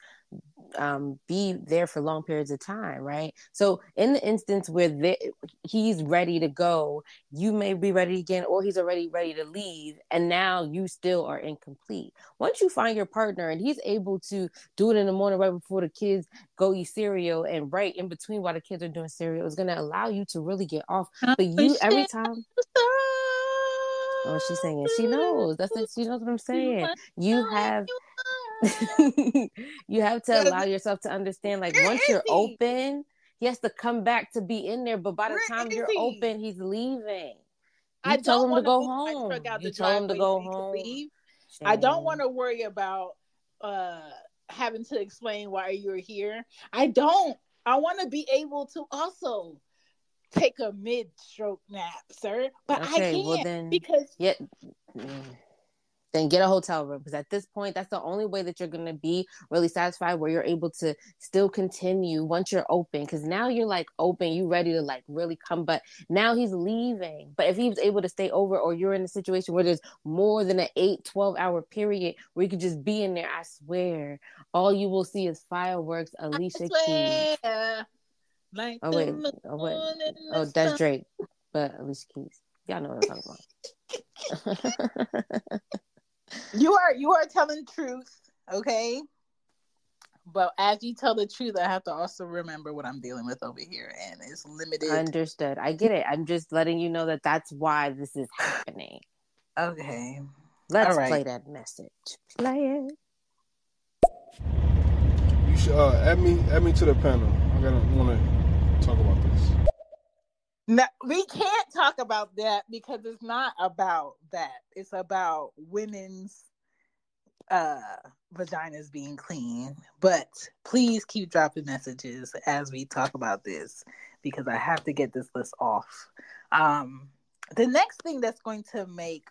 um, be there for long periods of time, right? So, in the instance where the, he's ready to go, you may be ready again, or he's already ready to leave, and now you still are incomplete. Once you find your partner and he's able to do it in the morning right before the kids go eat cereal, and right in between while the kids are doing cereal, is going to allow you to really get off. But you, every time. Oh, she's singing. She knows. That's it. She knows what I'm *laughs* saying. You have *laughs* you have to allow yourself to understand like once you're open, he has to come back to be in there. But by the time you're open, he's leaving. You I don't him to go home. You tell him to go so he can home. I don't want to worry about uh having to explain why you're here. I don't. I want to be able to also take a mid-stroke nap, sir. But I can't well then, because yeah, mm, then get a hotel room because at this point, that's the only way that you're gonna be really satisfied, where you're able to still continue once you're open. Because now you're like open, you ready to like really come. But now he's leaving. But if he was able to stay over, or you're in a situation where there's more than an 8, 12 hour period where you could just be in there, I swear, all you will see is fireworks, Alicia Keys. Swear, like Oh wait, oh wait, oh that's sun. Drake, but Alicia Keys. Y'all know what I'm talking about. *laughs* You are you are telling truth, okay? But as you tell the truth, I have to also remember what I'm dealing with over here, and it's limited. Understood. I get it. I'm just letting you know that that's why this is happening. Okay. Let's All right. play that message. Play it. You should uh, add me add me to the panel. I gotta want to talk about this. No, we can't talk about that because it's not about that. It's about women's uh vaginas being clean. But please keep dropping messages as we talk about this because I have to get this list off. Um the next thing that's going to make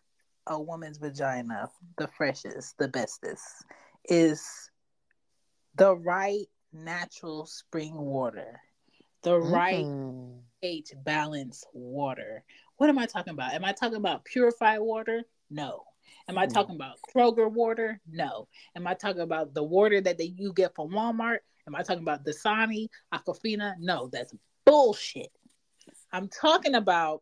a woman's vagina the freshest, the bestest is the right natural spring water. The right Mm. pH balance water. What am I talking about? Am I talking about purified water? No. Am I No. talking about Kroger water? No. Am I talking about the water that they, you get from Walmart? Am I talking about Dasani, Aquafina? No, that's bullshit. I'm talking about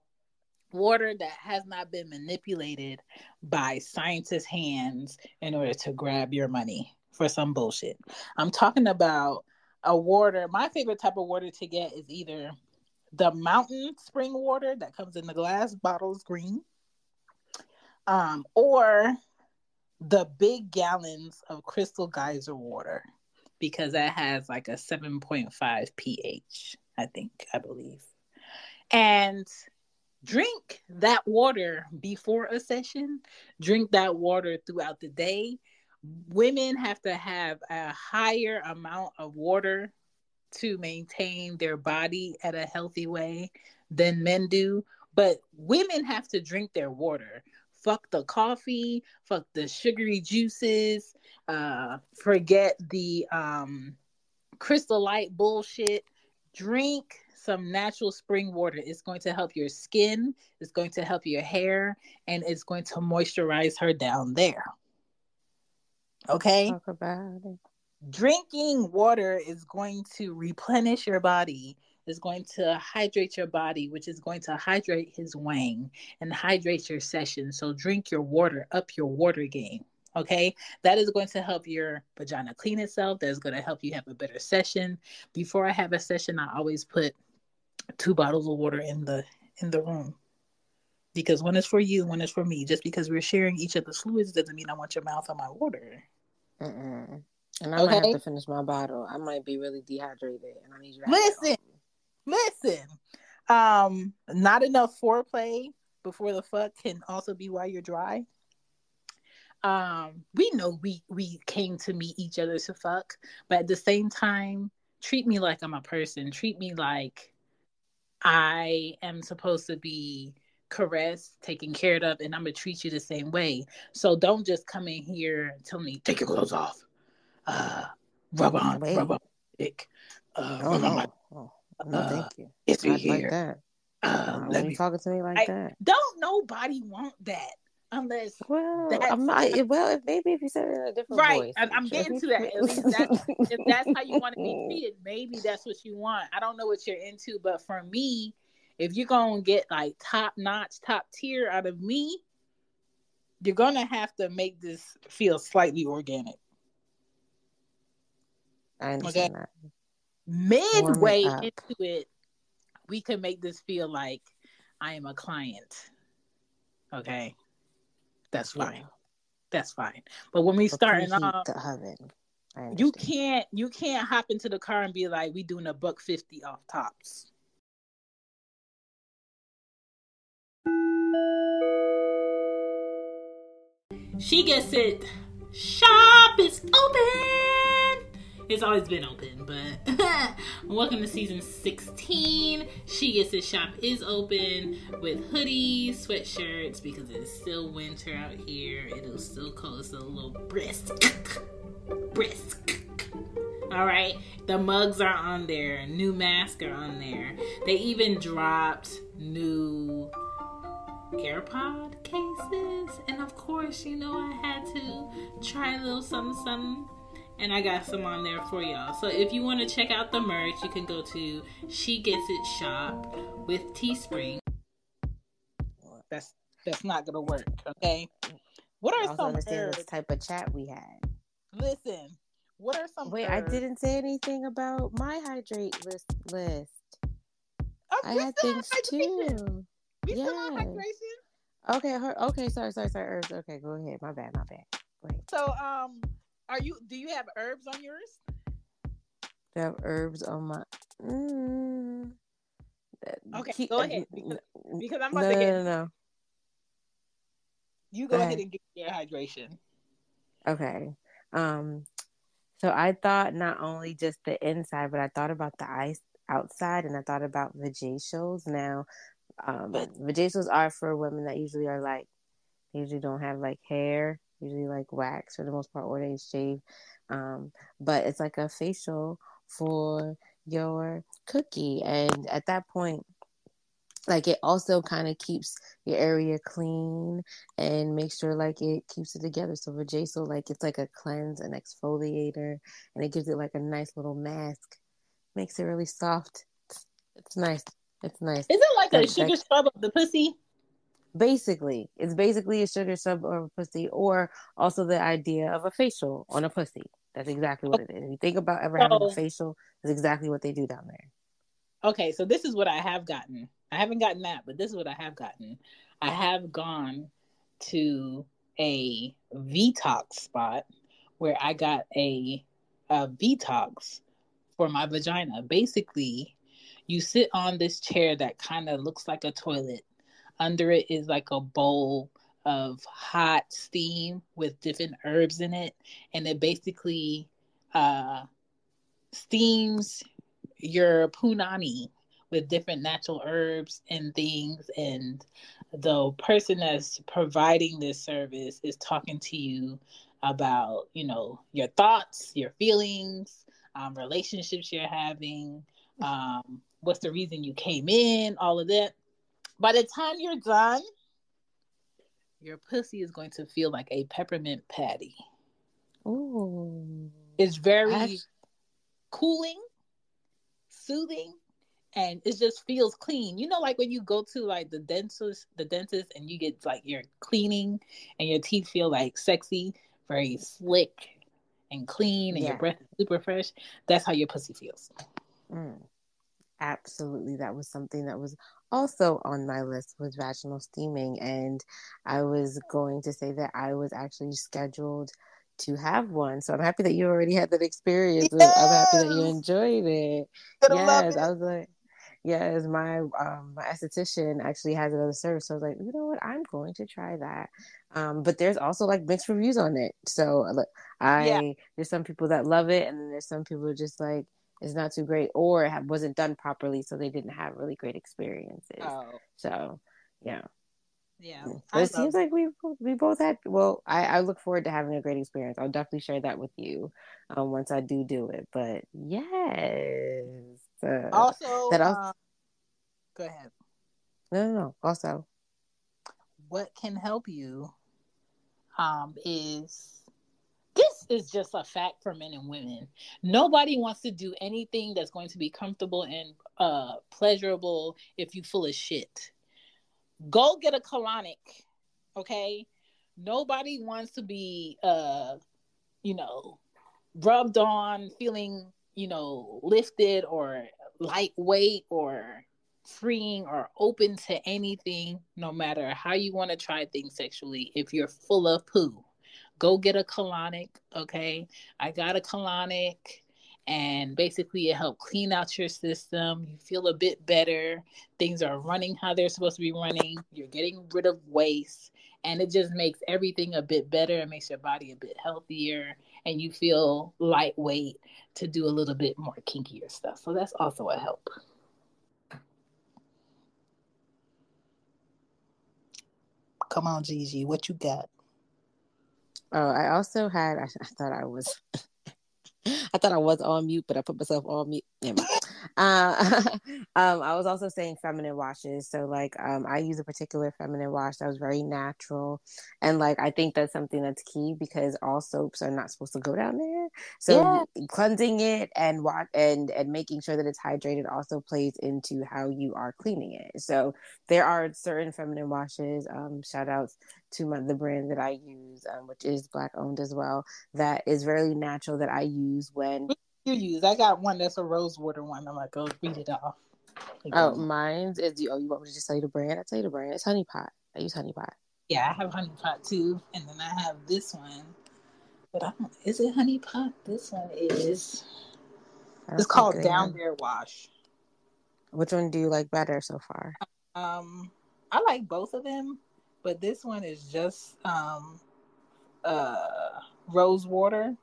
water that has not been manipulated by scientists' hands in order to grab your money for some bullshit. I'm talking about a water. My favorite type of water to get is either the mountain spring water that comes in the glass bottles, green, um, or the big gallons of crystal geyser water because that has like a 7.5 pH, I think, I believe. And drink that water before a session, drink that water throughout the day. Women have to have a higher amount of water to maintain their body at a healthy way than men do. But women have to drink their water. Fuck the coffee, fuck the sugary juices, uh, forget the um, crystal light bullshit. Drink some natural spring water. It's going to help your skin, it's going to help your hair, and it's going to moisturize her down there. Okay? Talk about it. drinking water is going to replenish your body is going to hydrate your body which is going to hydrate his wang and hydrate your session. So drink your water up your water game okay? That is going to help your vagina clean itself. That is going to help you have a better session. Before i have a session i always put two bottles of water in the in the room. Because one is for you one is for me just because we're sharing each other's fluids doesn't mean i want your mouth on my water Mm-mm. And I might have to finish my bottle. I might be really dehydrated, and I need you to Listen, listen. Um, not enough foreplay before the fuck can also be why you're dry. Um, we know we we came to meet each other to fuck, but at the same time, treat me like I'm a person. Treat me like I am supposed to be caressed, taken care of, and I'm gonna treat you the same way. So don't just come in here and tell me take your clothes off, uh, rub on, Wait. rub on, dick, uh, Oh rub on my no, oh, no, uh, thank you. It's me Not like here. that. Uh, Not let me. talking to me like I- that. Don't nobody want that unless Well, that's I'm not. Well, if maybe if you said it in a different right. voice, And I'm getting to that. At least that's if that's how you want to be *laughs* treated. Maybe that's what you want. I don't know what you're into, but for me, if you're gonna get like top notch, top tier out of me, you're gonna have to make this feel slightly organic. I understand Okay. that. Midway into it, we can make this feel like I am a client. Okay, that's fine. Yeah. That's fine. But when we But starting off, um, the oven. You can't you can't hop into the car and be like, we doing a buck fifty off tops. She gets it. Shop is open. It's always been open, but *laughs* welcome to season 16. She Gets It shop is open with hoodies, sweatshirts because it's still winter out here. It'll still cold, it's a little brisk. *laughs* brisk. All right, the mugs are on there, new masks are on there. They even dropped new AirPod cases, and of course, you know I had to try a little something, something, and I got some on there for y'all. So if you want to check out the merch, you can go to She Gets It Shop with Teespring. That's that's not gonna work, okay? What are also some understand herbs? what type of chat we had. Listen, what are some? Wait, I didn't say anything about my hydrate list. List. Oh, I we had things have too. We still on hydration. Okay, her, okay, sorry, sorry, sorry, herbs. Okay, go ahead. My bad, my bad. Ahead. So, um, are you? Do you have herbs on yours? Do I have herbs on my? Mm, Okay, keep- go ahead because, because I'm no, about to get. no, no. You Go go ahead ahead. and get your hydration. Okay. Um, so I thought not only just the inside, but I thought about the ice outside, and I thought about vajacials. Now, um, vajacials are for women that usually are like, they usually don't have like hair, usually like wax for the most part, or they shave. Um, but it's like a facial for your cookie, and at that point, like it also kind of keeps your area clean and make sure like it keeps it together. So vajacial, like it's like a cleanse and exfoliator, and it gives it like a nice little mask. Makes it really soft. It's, it's nice. It's nice. Is it like a sugar like- scrub of the pussy? Basically, it's basically a sugar sub of a pussy, or also the idea of a facial on a pussy. That's exactly what it is. If you think about ever having a oh. facial, that's exactly what they do down there. Okay, so this is what I have gotten. I haven't gotten that, but this is what I have gotten. I have gone to a Vtox spot where I got a, a Vtox for my vagina. Basically, you sit on this chair that kind of looks like a toilet. Under it is like a bowl of hot steam with different herbs in it, and it basically uh, steams your punani with different natural herbs and things and the person that's providing this service is talking to you about you know your thoughts your feelings um, relationships you're having um, what's the reason you came in all of that by the time you're done your pussy is going to feel like a peppermint patty Ooh. it's very I've- cooling, soothing, and it just feels clean. You know, like when you go to like the dentist, the dentist, and you get like your cleaning, and your teeth feel like sexy, very slick and clean, and your breath is super fresh. That's how your pussy feels. Mm. Absolutely. That was something that was also on my list was vaginal steaming. And I was going to say that I was actually scheduled to have one. So I'm happy that you already had that experience. I'm happy that you enjoyed it. Yes. it. I was like, yes, my um my esthetician actually has another service. So I was like, you know what, I'm going to try that. Um, but there's also like mixed reviews on it. So like, I Yeah. there's some people that love it and then there's some people just like it's not too great or it wasn't done properly so they didn't have really great experiences. Oh, so yeah. Yeah. but it seems love- like we we both had well I, I look forward to having a great experience. I'll definitely share that with you um, once i do do it but yes. Uh, also, that also um, go ahead. no no no also. What can help you um, is this is just a fact for men and women. Nobody wants to do anything that's going to be comfortable and uh, pleasurable if you full of shit. Go get a colonic, okay? Nobody wants to be, uh, you know, rubbed on, feeling, you know, lifted or lightweight or freeing or open to anything, no matter how you want to try things sexually. If you're full of poo, go get a colonic. Okay, I got a colonic, and basically it helped clean out your system. You feel a bit better. Things are running how they're supposed to be running. You're getting rid of waste, and it just makes everything a bit better. It makes your body a bit healthier, and you feel lightweight to do a little bit more kinkier stuff. So that's also a help. Come on, Gigi, what you got? Oh i also had i, I thought i was *laughs* I thought I was on mute, but I put myself on mute. Uh, *laughs* um, I was also saying feminine washes. So, like, um, I use a particular feminine wash that was very natural, and like, I think that's something that's key because all soaps are not supposed to go down there. So, cleansing it and wa- and and making sure that it's hydrated also plays into how you are cleaning it. So, there are certain feminine washes. Um, shout outs to my, the brand that I use, um, which is black owned as well. That is very natural that I use when You use. I got one that's a rose water one. I'm like, go read it off. Oh, mine's is the, oh, you want me to just tell you the brand? I tell you the brand. It's Honey Pot. I use Honey Pot. Yeah, I have honey pot too, and then I have this one. But I don't. Is it honey pot? This one is. It's called Down There Wash. Which one do you like better so far? Um, I like both of them, but this one is just um, uh, rose water,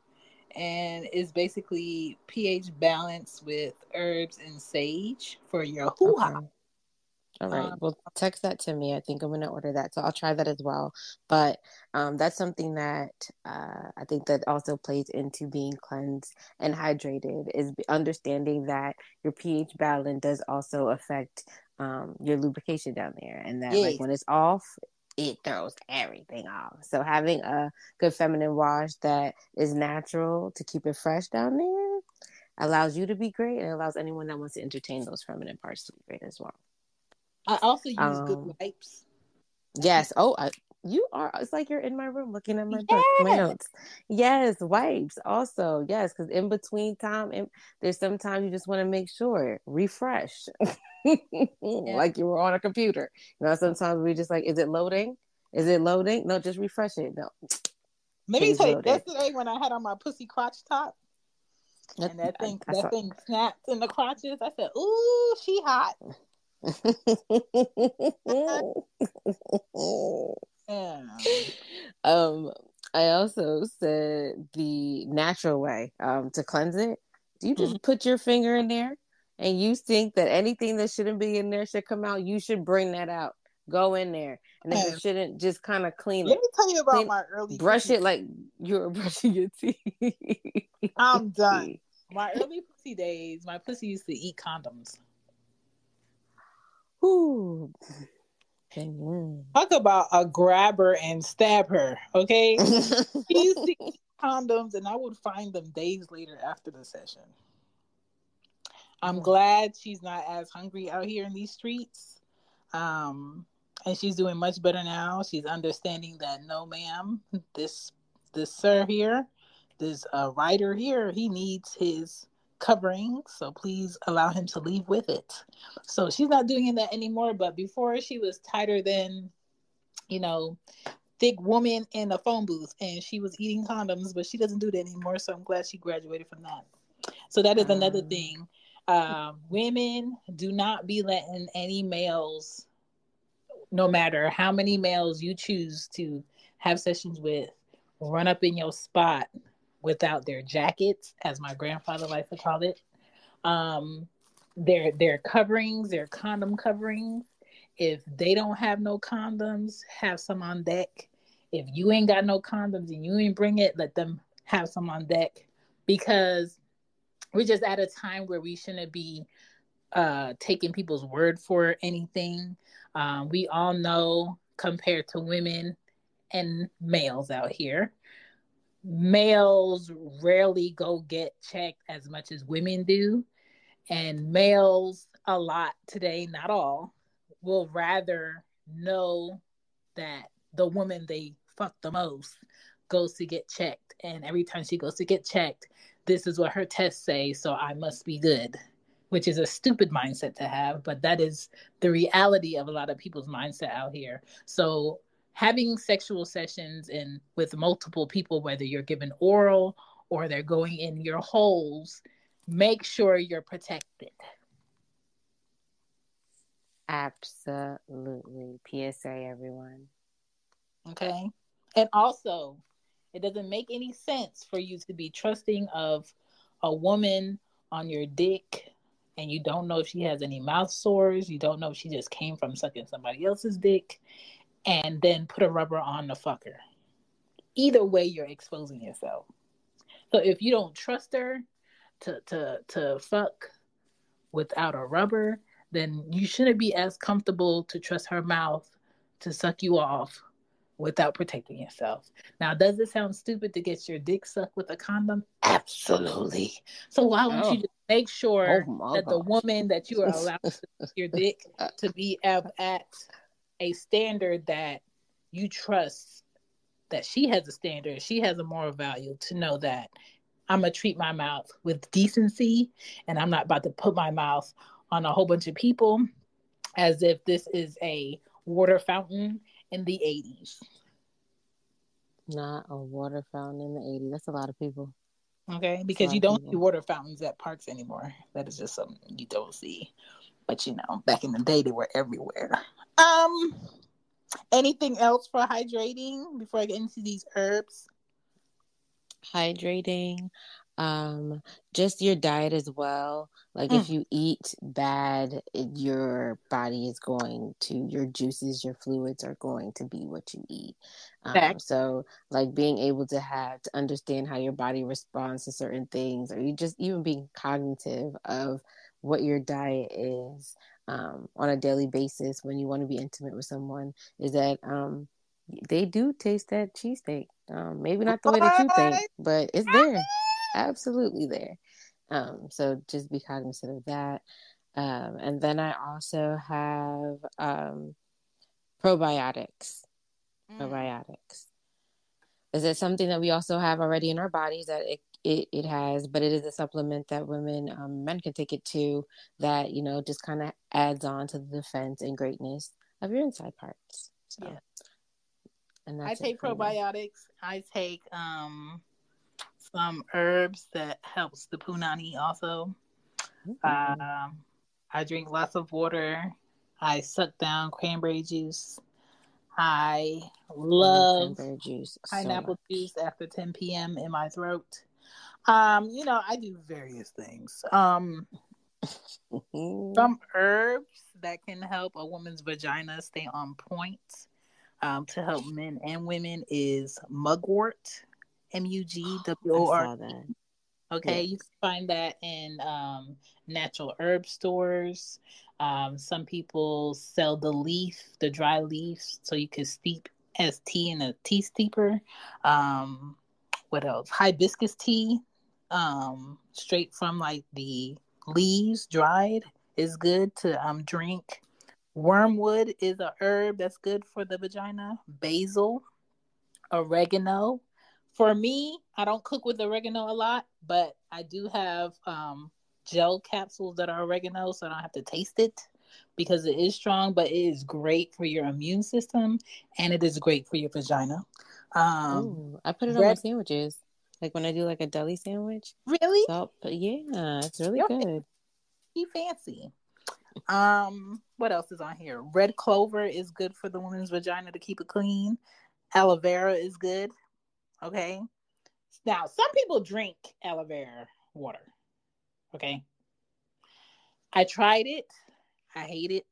and it's basically pH balance with herbs and sage for your hoo ha. Okay. All right. Um, well, text that to me. I think I'm going to order that. So I'll try that as well. But um, that's something that uh, I think that also plays into being cleansed and hydrated is understanding that your pH balance does also affect um your lubrication down there and that Yeah. like when it's off it throws everything off so having a good feminine wash that is natural to keep it fresh down there allows you to be great and allows anyone that wants to entertain those feminine parts to be great as well I also use Um, good wipes. Yes. Oh, I, you are. It's like you're in my room looking at my book, my notes. Yes, wipes also. Yes, because in between time, in, there's sometimes you just want to make sure refresh, *laughs* like you were on a computer. You know, sometimes we just like, is it loading? Is it loading? No, just refresh it. No. *sniffs* Maybe Change tell you yesterday when I had on my pussy crotch top and that thing I that saw- thing snapped in the crotches. I said, "Ooh, she hot." *laughs* *laughs* Yeah. *laughs* um, I also said the natural way um, to cleanse it. Do you just put your finger in there and you think that anything that shouldn't be in there should come out? You should bring that out. Go in there, and Yeah. it shouldn't, just kind of clean Let it. Let me tell you about Clean- my early brush pussy- it like you're *laughs* brushing your teeth. I'm *laughs* done. My early pussy days, my pussy used to eat condoms. Ooh. Mm. Talk about a grabber and stab her, okay? *laughs* she used to eat condoms, and I would find them days later after the session. I'm glad she's not as hungry out here in these streets. Um, and she's doing much better now. She's understanding that no, ma'am, this this sir here, this uh, writer here, he needs his covering. So please allow him to leave with it. So she's not doing that anymore. But before she was tighter than, you know, thick woman in a phone booth, and she was eating condoms. But she doesn't do that anymore. So I'm glad she graduated from that. So that is another thing. Um, women do not be letting any males, no matter how many males you choose to have sessions with, run up in your spot without their jackets, as my grandfather likes to call it. Um, their their coverings, their condom coverings. If they don't have no condoms, have some on deck. If you ain't got no condoms and you ain't bring it, let them have some on deck because we're just at a time where we shouldn't be uh taking people's word for anything. Um, we all know compared to women and males out here, males rarely go get checked as much as women do. And males, a lot today, not all, will rather know that the woman they fuck the most goes to get checked. And every time she goes to get checked, this is what her tests say, so I must be good, which is a stupid mindset to have, but that is the reality of a lot of people's mindset out here. So having sexual sessions and with multiple people, whether you're given oral or they're going in your holes, make sure you're protected. Absolutely. PSA, everyone. Okay. And also, it doesn't make any sense for you to be trusting of a woman on your dick and you don't know if she has any mouth sores, you don't know if she just came from sucking somebody else's dick, and then put a rubber on the fucker. Either way, you're exposing yourself. So if you don't trust her to to to fuck without a rubber, then you shouldn't be as comfortable to trust her mouth to suck you off without protecting yourself. Now, does it sound stupid to get your dick sucked with a condom? Absolutely. So why don't Oh. you just make sure Oh that the woman that you are allowed to suck your *laughs* dick to be at a standard that you trust that she has a standard, she has a moral value to know that I'm gonna treat my mouth with decency and I'm not about to put my mouth on a whole bunch of people as if this is a water fountain in the 80s. Not a water fountain in the 80s. That's a lot of people. Okay, because you don't people. see water fountains at parks anymore. That is just something you don't see. But you know, back in the day, they were everywhere. Um, anything else for hydrating before I get into these herbs? hydrating um just your diet as well like Mm. if you eat bad it, your body is going to your juices your fluids are going to be what you eat um, so like being able to have to understand how your body responds to certain things or you just even being cognitive of what your diet is um, on a daily basis when you want to be intimate with someone is that um, they do taste that cheesesteak. Um, maybe not the way that you think, but it's there, absolutely there. Um, so just be cognizant of that. Um, and then I also have um, probiotics. Mm. Probiotics. Is it something that we also have already in our bodies that it it, it has, but it is a supplement that women, um, men can take it too, that, you know, just kind of adds on to the defense and greatness of your inside parts. So, yeah. And that's I take probiotics. Me. I take um, some herbs that helps the punani also. Mm-hmm. Um, I drink lots of water. I suck down cranberry juice. I love cranberry juice, pineapple juice after 10 p.m. in my throat. Um, you know, I do various things. Um, some herbs that can help a woman's vagina stay on point um, to help men and women is mugwort, M U G W O R. Okay, yeah. you can find that in um, natural herb stores. Um, some people sell the leaf, the dry leaves, so you can steep as tea in a tea steeper. Um, what else? Hibiscus tea, um, straight from like the leaves, dried, is good to um drink. Wormwood is a herb that's good for the vagina. Basil, oregano. For me, I don't cook with oregano a lot, but I do have um, gel capsules that are oregano, so I don't have to taste it because it is strong, but it is great for your immune system and it is great for your vagina. Um, Ooh, I put it red- on my sandwiches, like when I do like a deli sandwich. Really? So, yeah, it's really good. Be fancy. Um, what else is on here? Red clover is good for the woman's vagina to keep it clean. Aloe vera is good. Okay. Now, some people drink aloe vera water. Okay. I tried it. I hate it.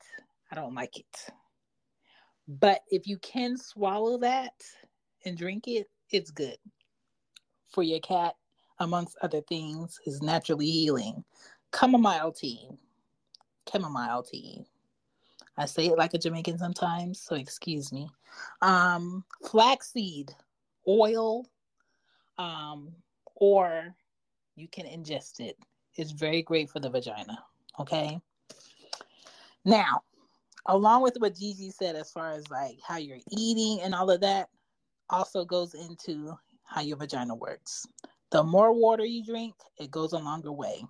I don't like it. But if you can swallow that and drink it, it's good for your cat, amongst other things, is naturally healing. Chamomile tea chamomile tea. I say it like a Jamaican sometimes, so excuse me. Um, flaxseed oil, um, or you can ingest it. It's very great for the vagina. Okay. Now, along with what Gigi said, as far as like how you're eating and all of that, also goes into how your vagina works. The more water you drink, it goes a longer way.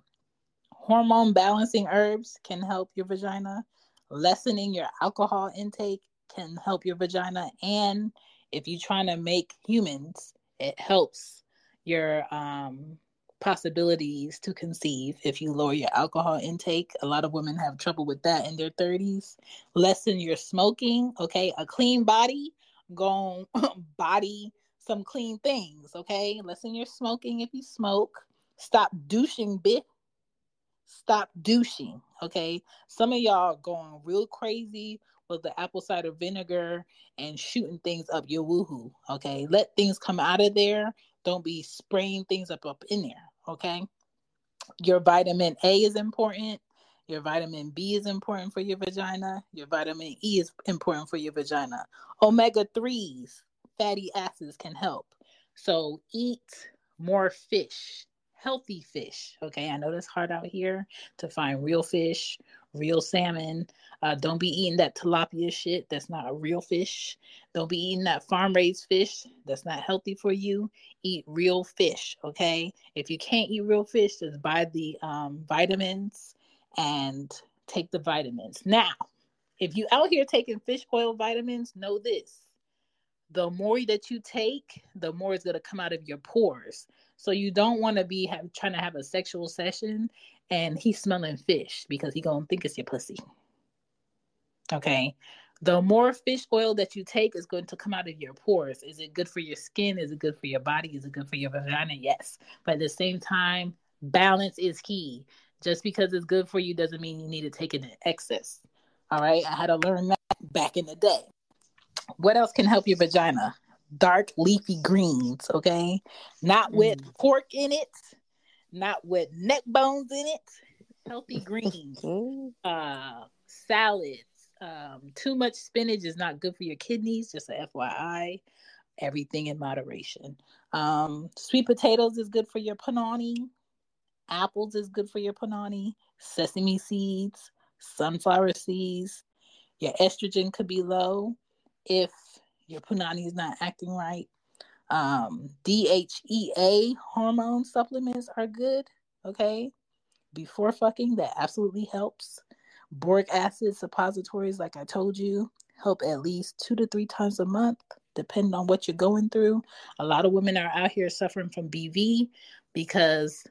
Hormone balancing herbs can help your vagina. Lessening your alcohol intake can help your vagina. And if you're trying to make humans, it helps your um, possibilities to conceive if you lower your alcohol intake. A lot of women have trouble with that in their 30s. Lessen your smoking. Okay. A clean body, go *laughs* body some clean things. Okay. Lessen your smoking if you smoke. Stop douching, bitch stop douching. Okay. Some of y'all going real crazy with the apple cider vinegar and shooting things up your woohoo. Okay. Let things come out of there. Don't be spraying things up up in there. Okay. Your vitamin A is important. Your vitamin B is important for your vagina. Your vitamin E is important for your vagina. Omega 3s, fatty acids can help. So eat more fish healthy fish. Okay, I know it's hard out here to find real fish, real salmon. Uh, don't be eating that tilapia shit. That's not a real fish. Don't be eating that farm raised fish. That's not healthy for you. Eat real fish. Okay, if you can't eat real fish, just buy the um, vitamins and take the vitamins. Now, if you out here taking fish oil vitamins, know this the more that you take, the more it's going to come out of your pores. So you don't want to be have, trying to have a sexual session and he's smelling fish because he gonna think it's your pussy. Okay. The more fish oil that you take is going to come out of your pores. Is it good for your skin? Is it good for your body? Is it good for your vagina? Yes. But at the same time, balance is key. Just because it's good for you doesn't mean you need to take it in excess. All right. I had to learn that back in the day. What else can help your vagina? dark leafy greens, okay? Not with mm. pork in it, not with neck bones in it. Healthy *laughs* greens. uh salads. Um, too much spinach is not good for your kidneys. Just a FYI. Everything in moderation. Um, sweet potatoes is good for your panani. Apples is good for your panani. Sesame seeds, sunflower seeds. Your estrogen could be low if your punani is not acting right. Um, DHEA hormone supplements are good. Okay. Before fucking, that absolutely helps. Boric acid suppositories, like I told you, help at least two to three times a month, depending on what you're going through. A lot of women are out here suffering from BV because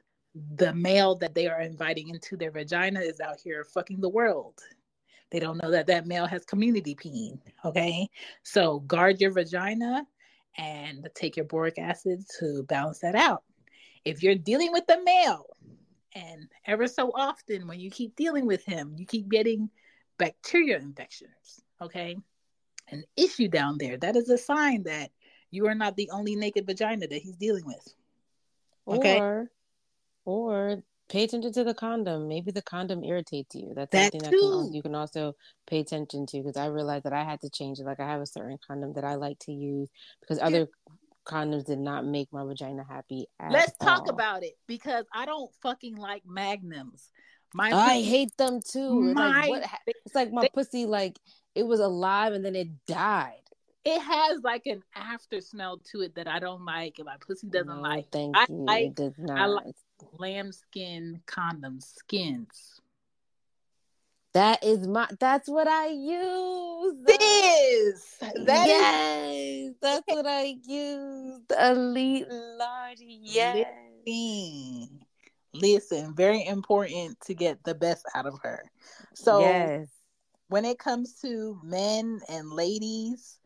the male that they are inviting into their vagina is out here fucking the world. They don't know that that male has community peen. Okay. So guard your vagina and take your boric acid to balance that out. If you're dealing with the male, and ever so often when you keep dealing with him, you keep getting bacteria infections. Okay. An issue down there. That is a sign that you are not the only naked vagina that he's dealing with. Okay. Or, or pay attention to the condom. Maybe the condom irritates you. That's That something that can you can also pay attention to because I realized that I had to change it. Like I have a certain condom that I like to use because other condoms did not make my vagina happy. At Let's talk all. about it because I don't fucking like magnums. My I pussy- hate them too. My- like what? It's like my pussy, like it was alive and then it died. It has like an after smell to it that I don't like and my pussy doesn't No, like. thank I you. like it does I like lambskin condoms, skins. That is my. That's what I use. This that is yes, that's what I use. Elite large. Yes. Listen, listen, very important to get the best out of her. So yes. when it comes to men and ladies,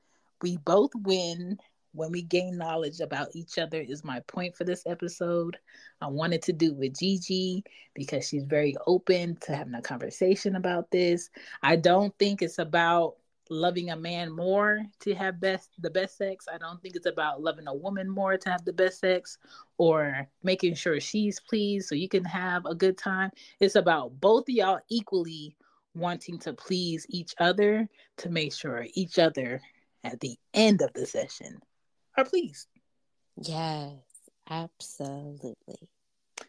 we both win when we gain knowledge about each other is my point for this episode. I wanted to do with Gigi because she's very open to having a conversation about this. I don't think it's about loving a man more to have best the best sex. I don't think it's about loving a woman more to have the best sex or making sure she's pleased so you can have a good time. It's about both of y'all equally wanting to please each other to make sure each other at the end of the session are pleased. Yes. Absolutely.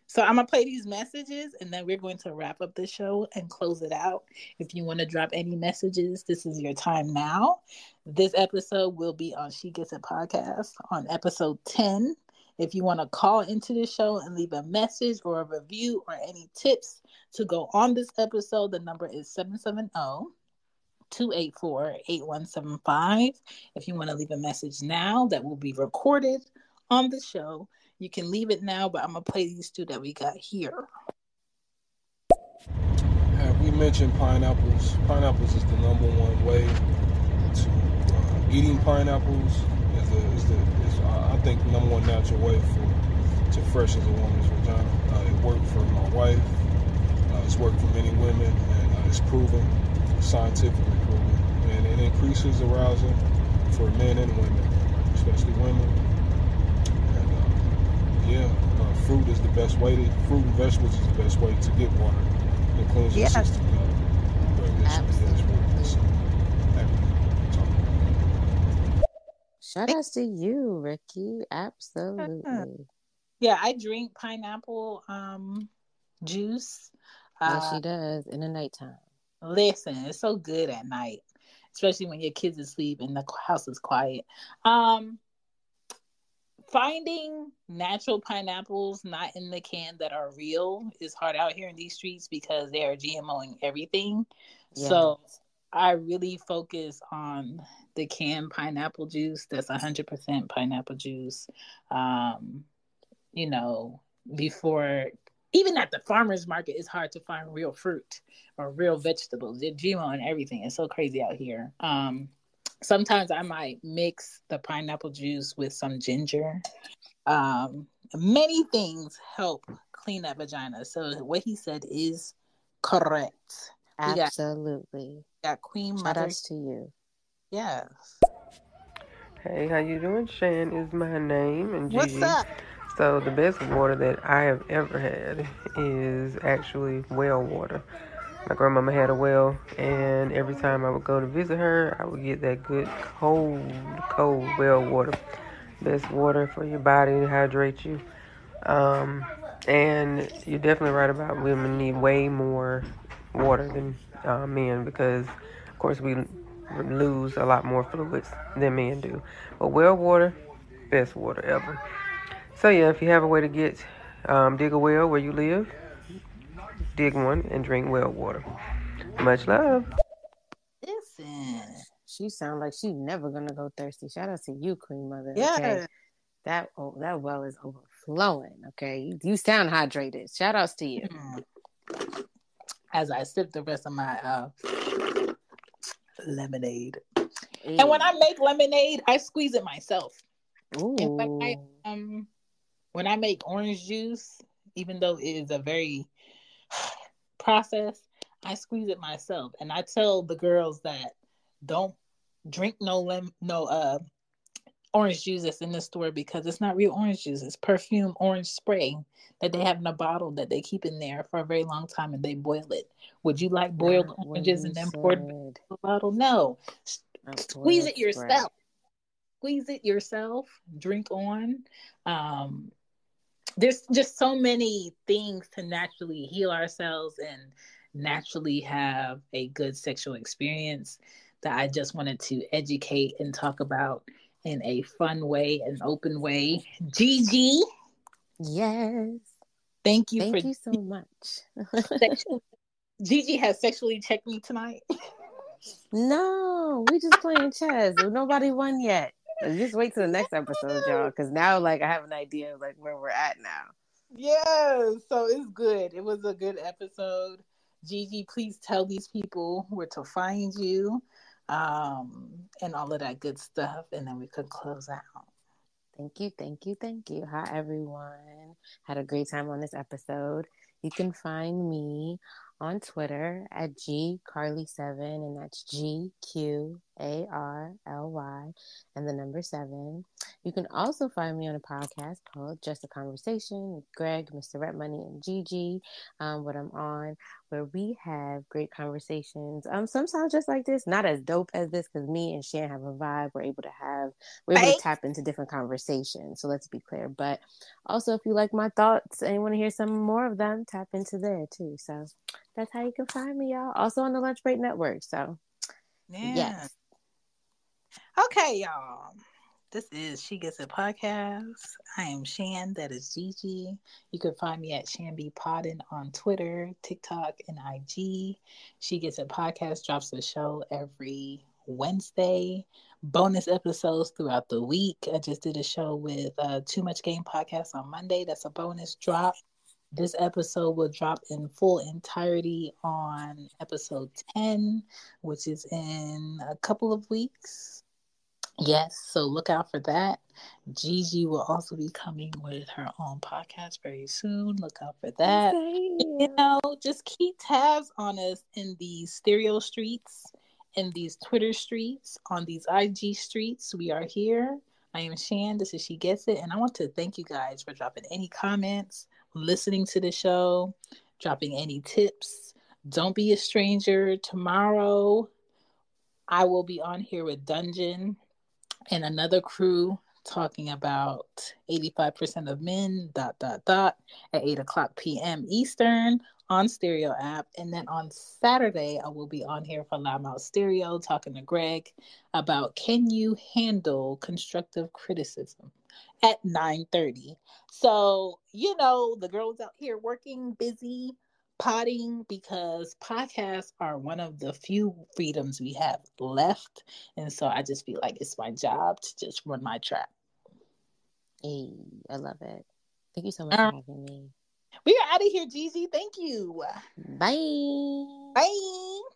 So I'm gonna play these messages and then we're going to wrap up the show and close it out. If you want to drop any messages, this is your time now. This episode will be on She Gets It podcast on episode 10. If you want to call into the show and leave a message or a review or any tips to go on this episode, the number is 770 284 8175. If you want to leave a message now that will be recorded on the show, you can leave it now, but I'm going to play these two that we got here. Have we mentioned pineapples? Pineapples is the number one way to uh, eating pineapples. Is the the uh, I think number one natural way for to freshen a woman's vagina. Uh, it worked for my wife. Uh, it's worked for many women, and uh, it's proven, scientifically proven, and it increases arousal for men and women, especially women. And uh, yeah, uh, fruit is the best way to fruit and vegetables is the best way to get water. It cleans your Yes. system out. Shout outs to you, Ricky. Absolutely. *laughs* Yeah, I drink pineapple um juice. Yes, Uh, she does in the nighttime. Listen, it's so good at night, especially when your kids are asleep and the house is quiet. Um, finding natural pineapples not in the can that are real is hard out here in these streets because they are GMOing everything. So I really focus on the canned pineapple juice that's 100% pineapple juice. Um, you know, before even at the farmers market, it's hard to find real fruit or real vegetables. They're GMO and everything. It's so crazy out here. Um, sometimes I might mix the pineapple juice with some ginger. Um, many things help clean that vagina. So what he said is correct. We got, Absolutely. got Queen Shout Mother. outs to you. Yes. Hey, how you doing? Shan is my name, and What's Gigi. up? So the best water that I have ever had is actually well water. My grandmama had a well, and every time I would go to visit her, I would get that good cold, cold well water. Best water for your body to hydrate you. Um, and you're definitely right about women need way more water than uh, men because, of course, we lose a lot more fluids than men do. But well water, best water ever. So yeah, if you have a way to get um, dig a well where you live, dig one and drink well water. Much love. Listen, she sounds like she's never gonna go thirsty. Shout out to you, Queen Mother. Yeah. Okay? That oh, that well is overflowing. Okay, you, you sound hydrated. Shout outs to you. As I sip the rest of my uh, lemonade. And when I make lemonade, I squeeze it myself. And when I um when I make orange juice, even though it is a very *sighs* process, I squeeze it myself. And I tell the girls that don't drink no lemon no uh orange juice that's in the store because it's not real orange juice. It's perfume orange spray that they have in a bottle that they keep in there for a very long time and they boil it. Would you like boiled what oranges and then poured in the bottle? No. S- A Squeeze it yourself. Squeeze it yourself. Drink on. Um, there's just so many things to naturally heal ourselves and naturally have a good sexual experience that I just wanted to educate and talk about in a fun way, an open way. Gigi, Yes. thank you Thank you so much. sexual- *laughs* Gigi has sexually checked me tonight. no, we just playing chess. Nobody won yet. Just wait till the next episode, y'all, because now like I have an idea of like where we're at now. Yeah, so it's good. It was a good episode. Gigi, please tell these people where to find you, um, and all of that good stuff, and then we could close out. Thank you, thank you, thank you. Hi, everyone. Had a great time on this episode. You can find me on Twitter at gqarly7, and that's G Q A R L Y and the number seven. You can also find me on a podcast called Just a Conversation with Greg, Mr. Rep Money, and Gigi, um, what I'm on, where we have great conversations. Um, sometimes just like this, not as dope as this, because me and Shan have a vibe. We're able to have, we're able Right. to tap into different conversations. So let's be clear. But also, if you like my thoughts and you want to hear some more of them, tap into there too. So that's how you can find me, y'all. Also on the Lunch Break Network. So Yeah. yes. Okay, y'all. This is She Gets It Podcast. I am Shan. That is Gigi. You can find me at Shanby Podden on Twitter, TikTok, and IG. She Gets It Podcast drops a show every Wednesday. Bonus episodes throughout the week. I just did a show with uh, Too Much Game Podcast on Monday. That's a bonus drop. This episode will drop in full entirety on episode 10, which is in a couple of weeks. Yes, so look out for that. Gigi will also be coming with her own podcast very soon. Look out for that. You know, just keep tabs on us in these stereo streets, in these Twitter streets, on these IG streets. We are here. I am Shan. This is She Gets It. And I want to thank you guys for dropping any comments, listening to the show, dropping any tips. Don't be a stranger. Tomorrow, I will be on here with Dungeon and another crew talking about 85% of men dot dot dot at 8 o'clock p.m eastern on stereo app. And then on saturday i will be on here for loudmouth stereo talking to greg about can you handle constructive criticism at 9.30 so you know the girls out here working busy potting because podcasts are one of the few freedoms we have left and so i just feel like it's my job to just run my trap Hey, I love it. Thank you so much Uh, for having me. we are out of here gigi thank you Bye. bye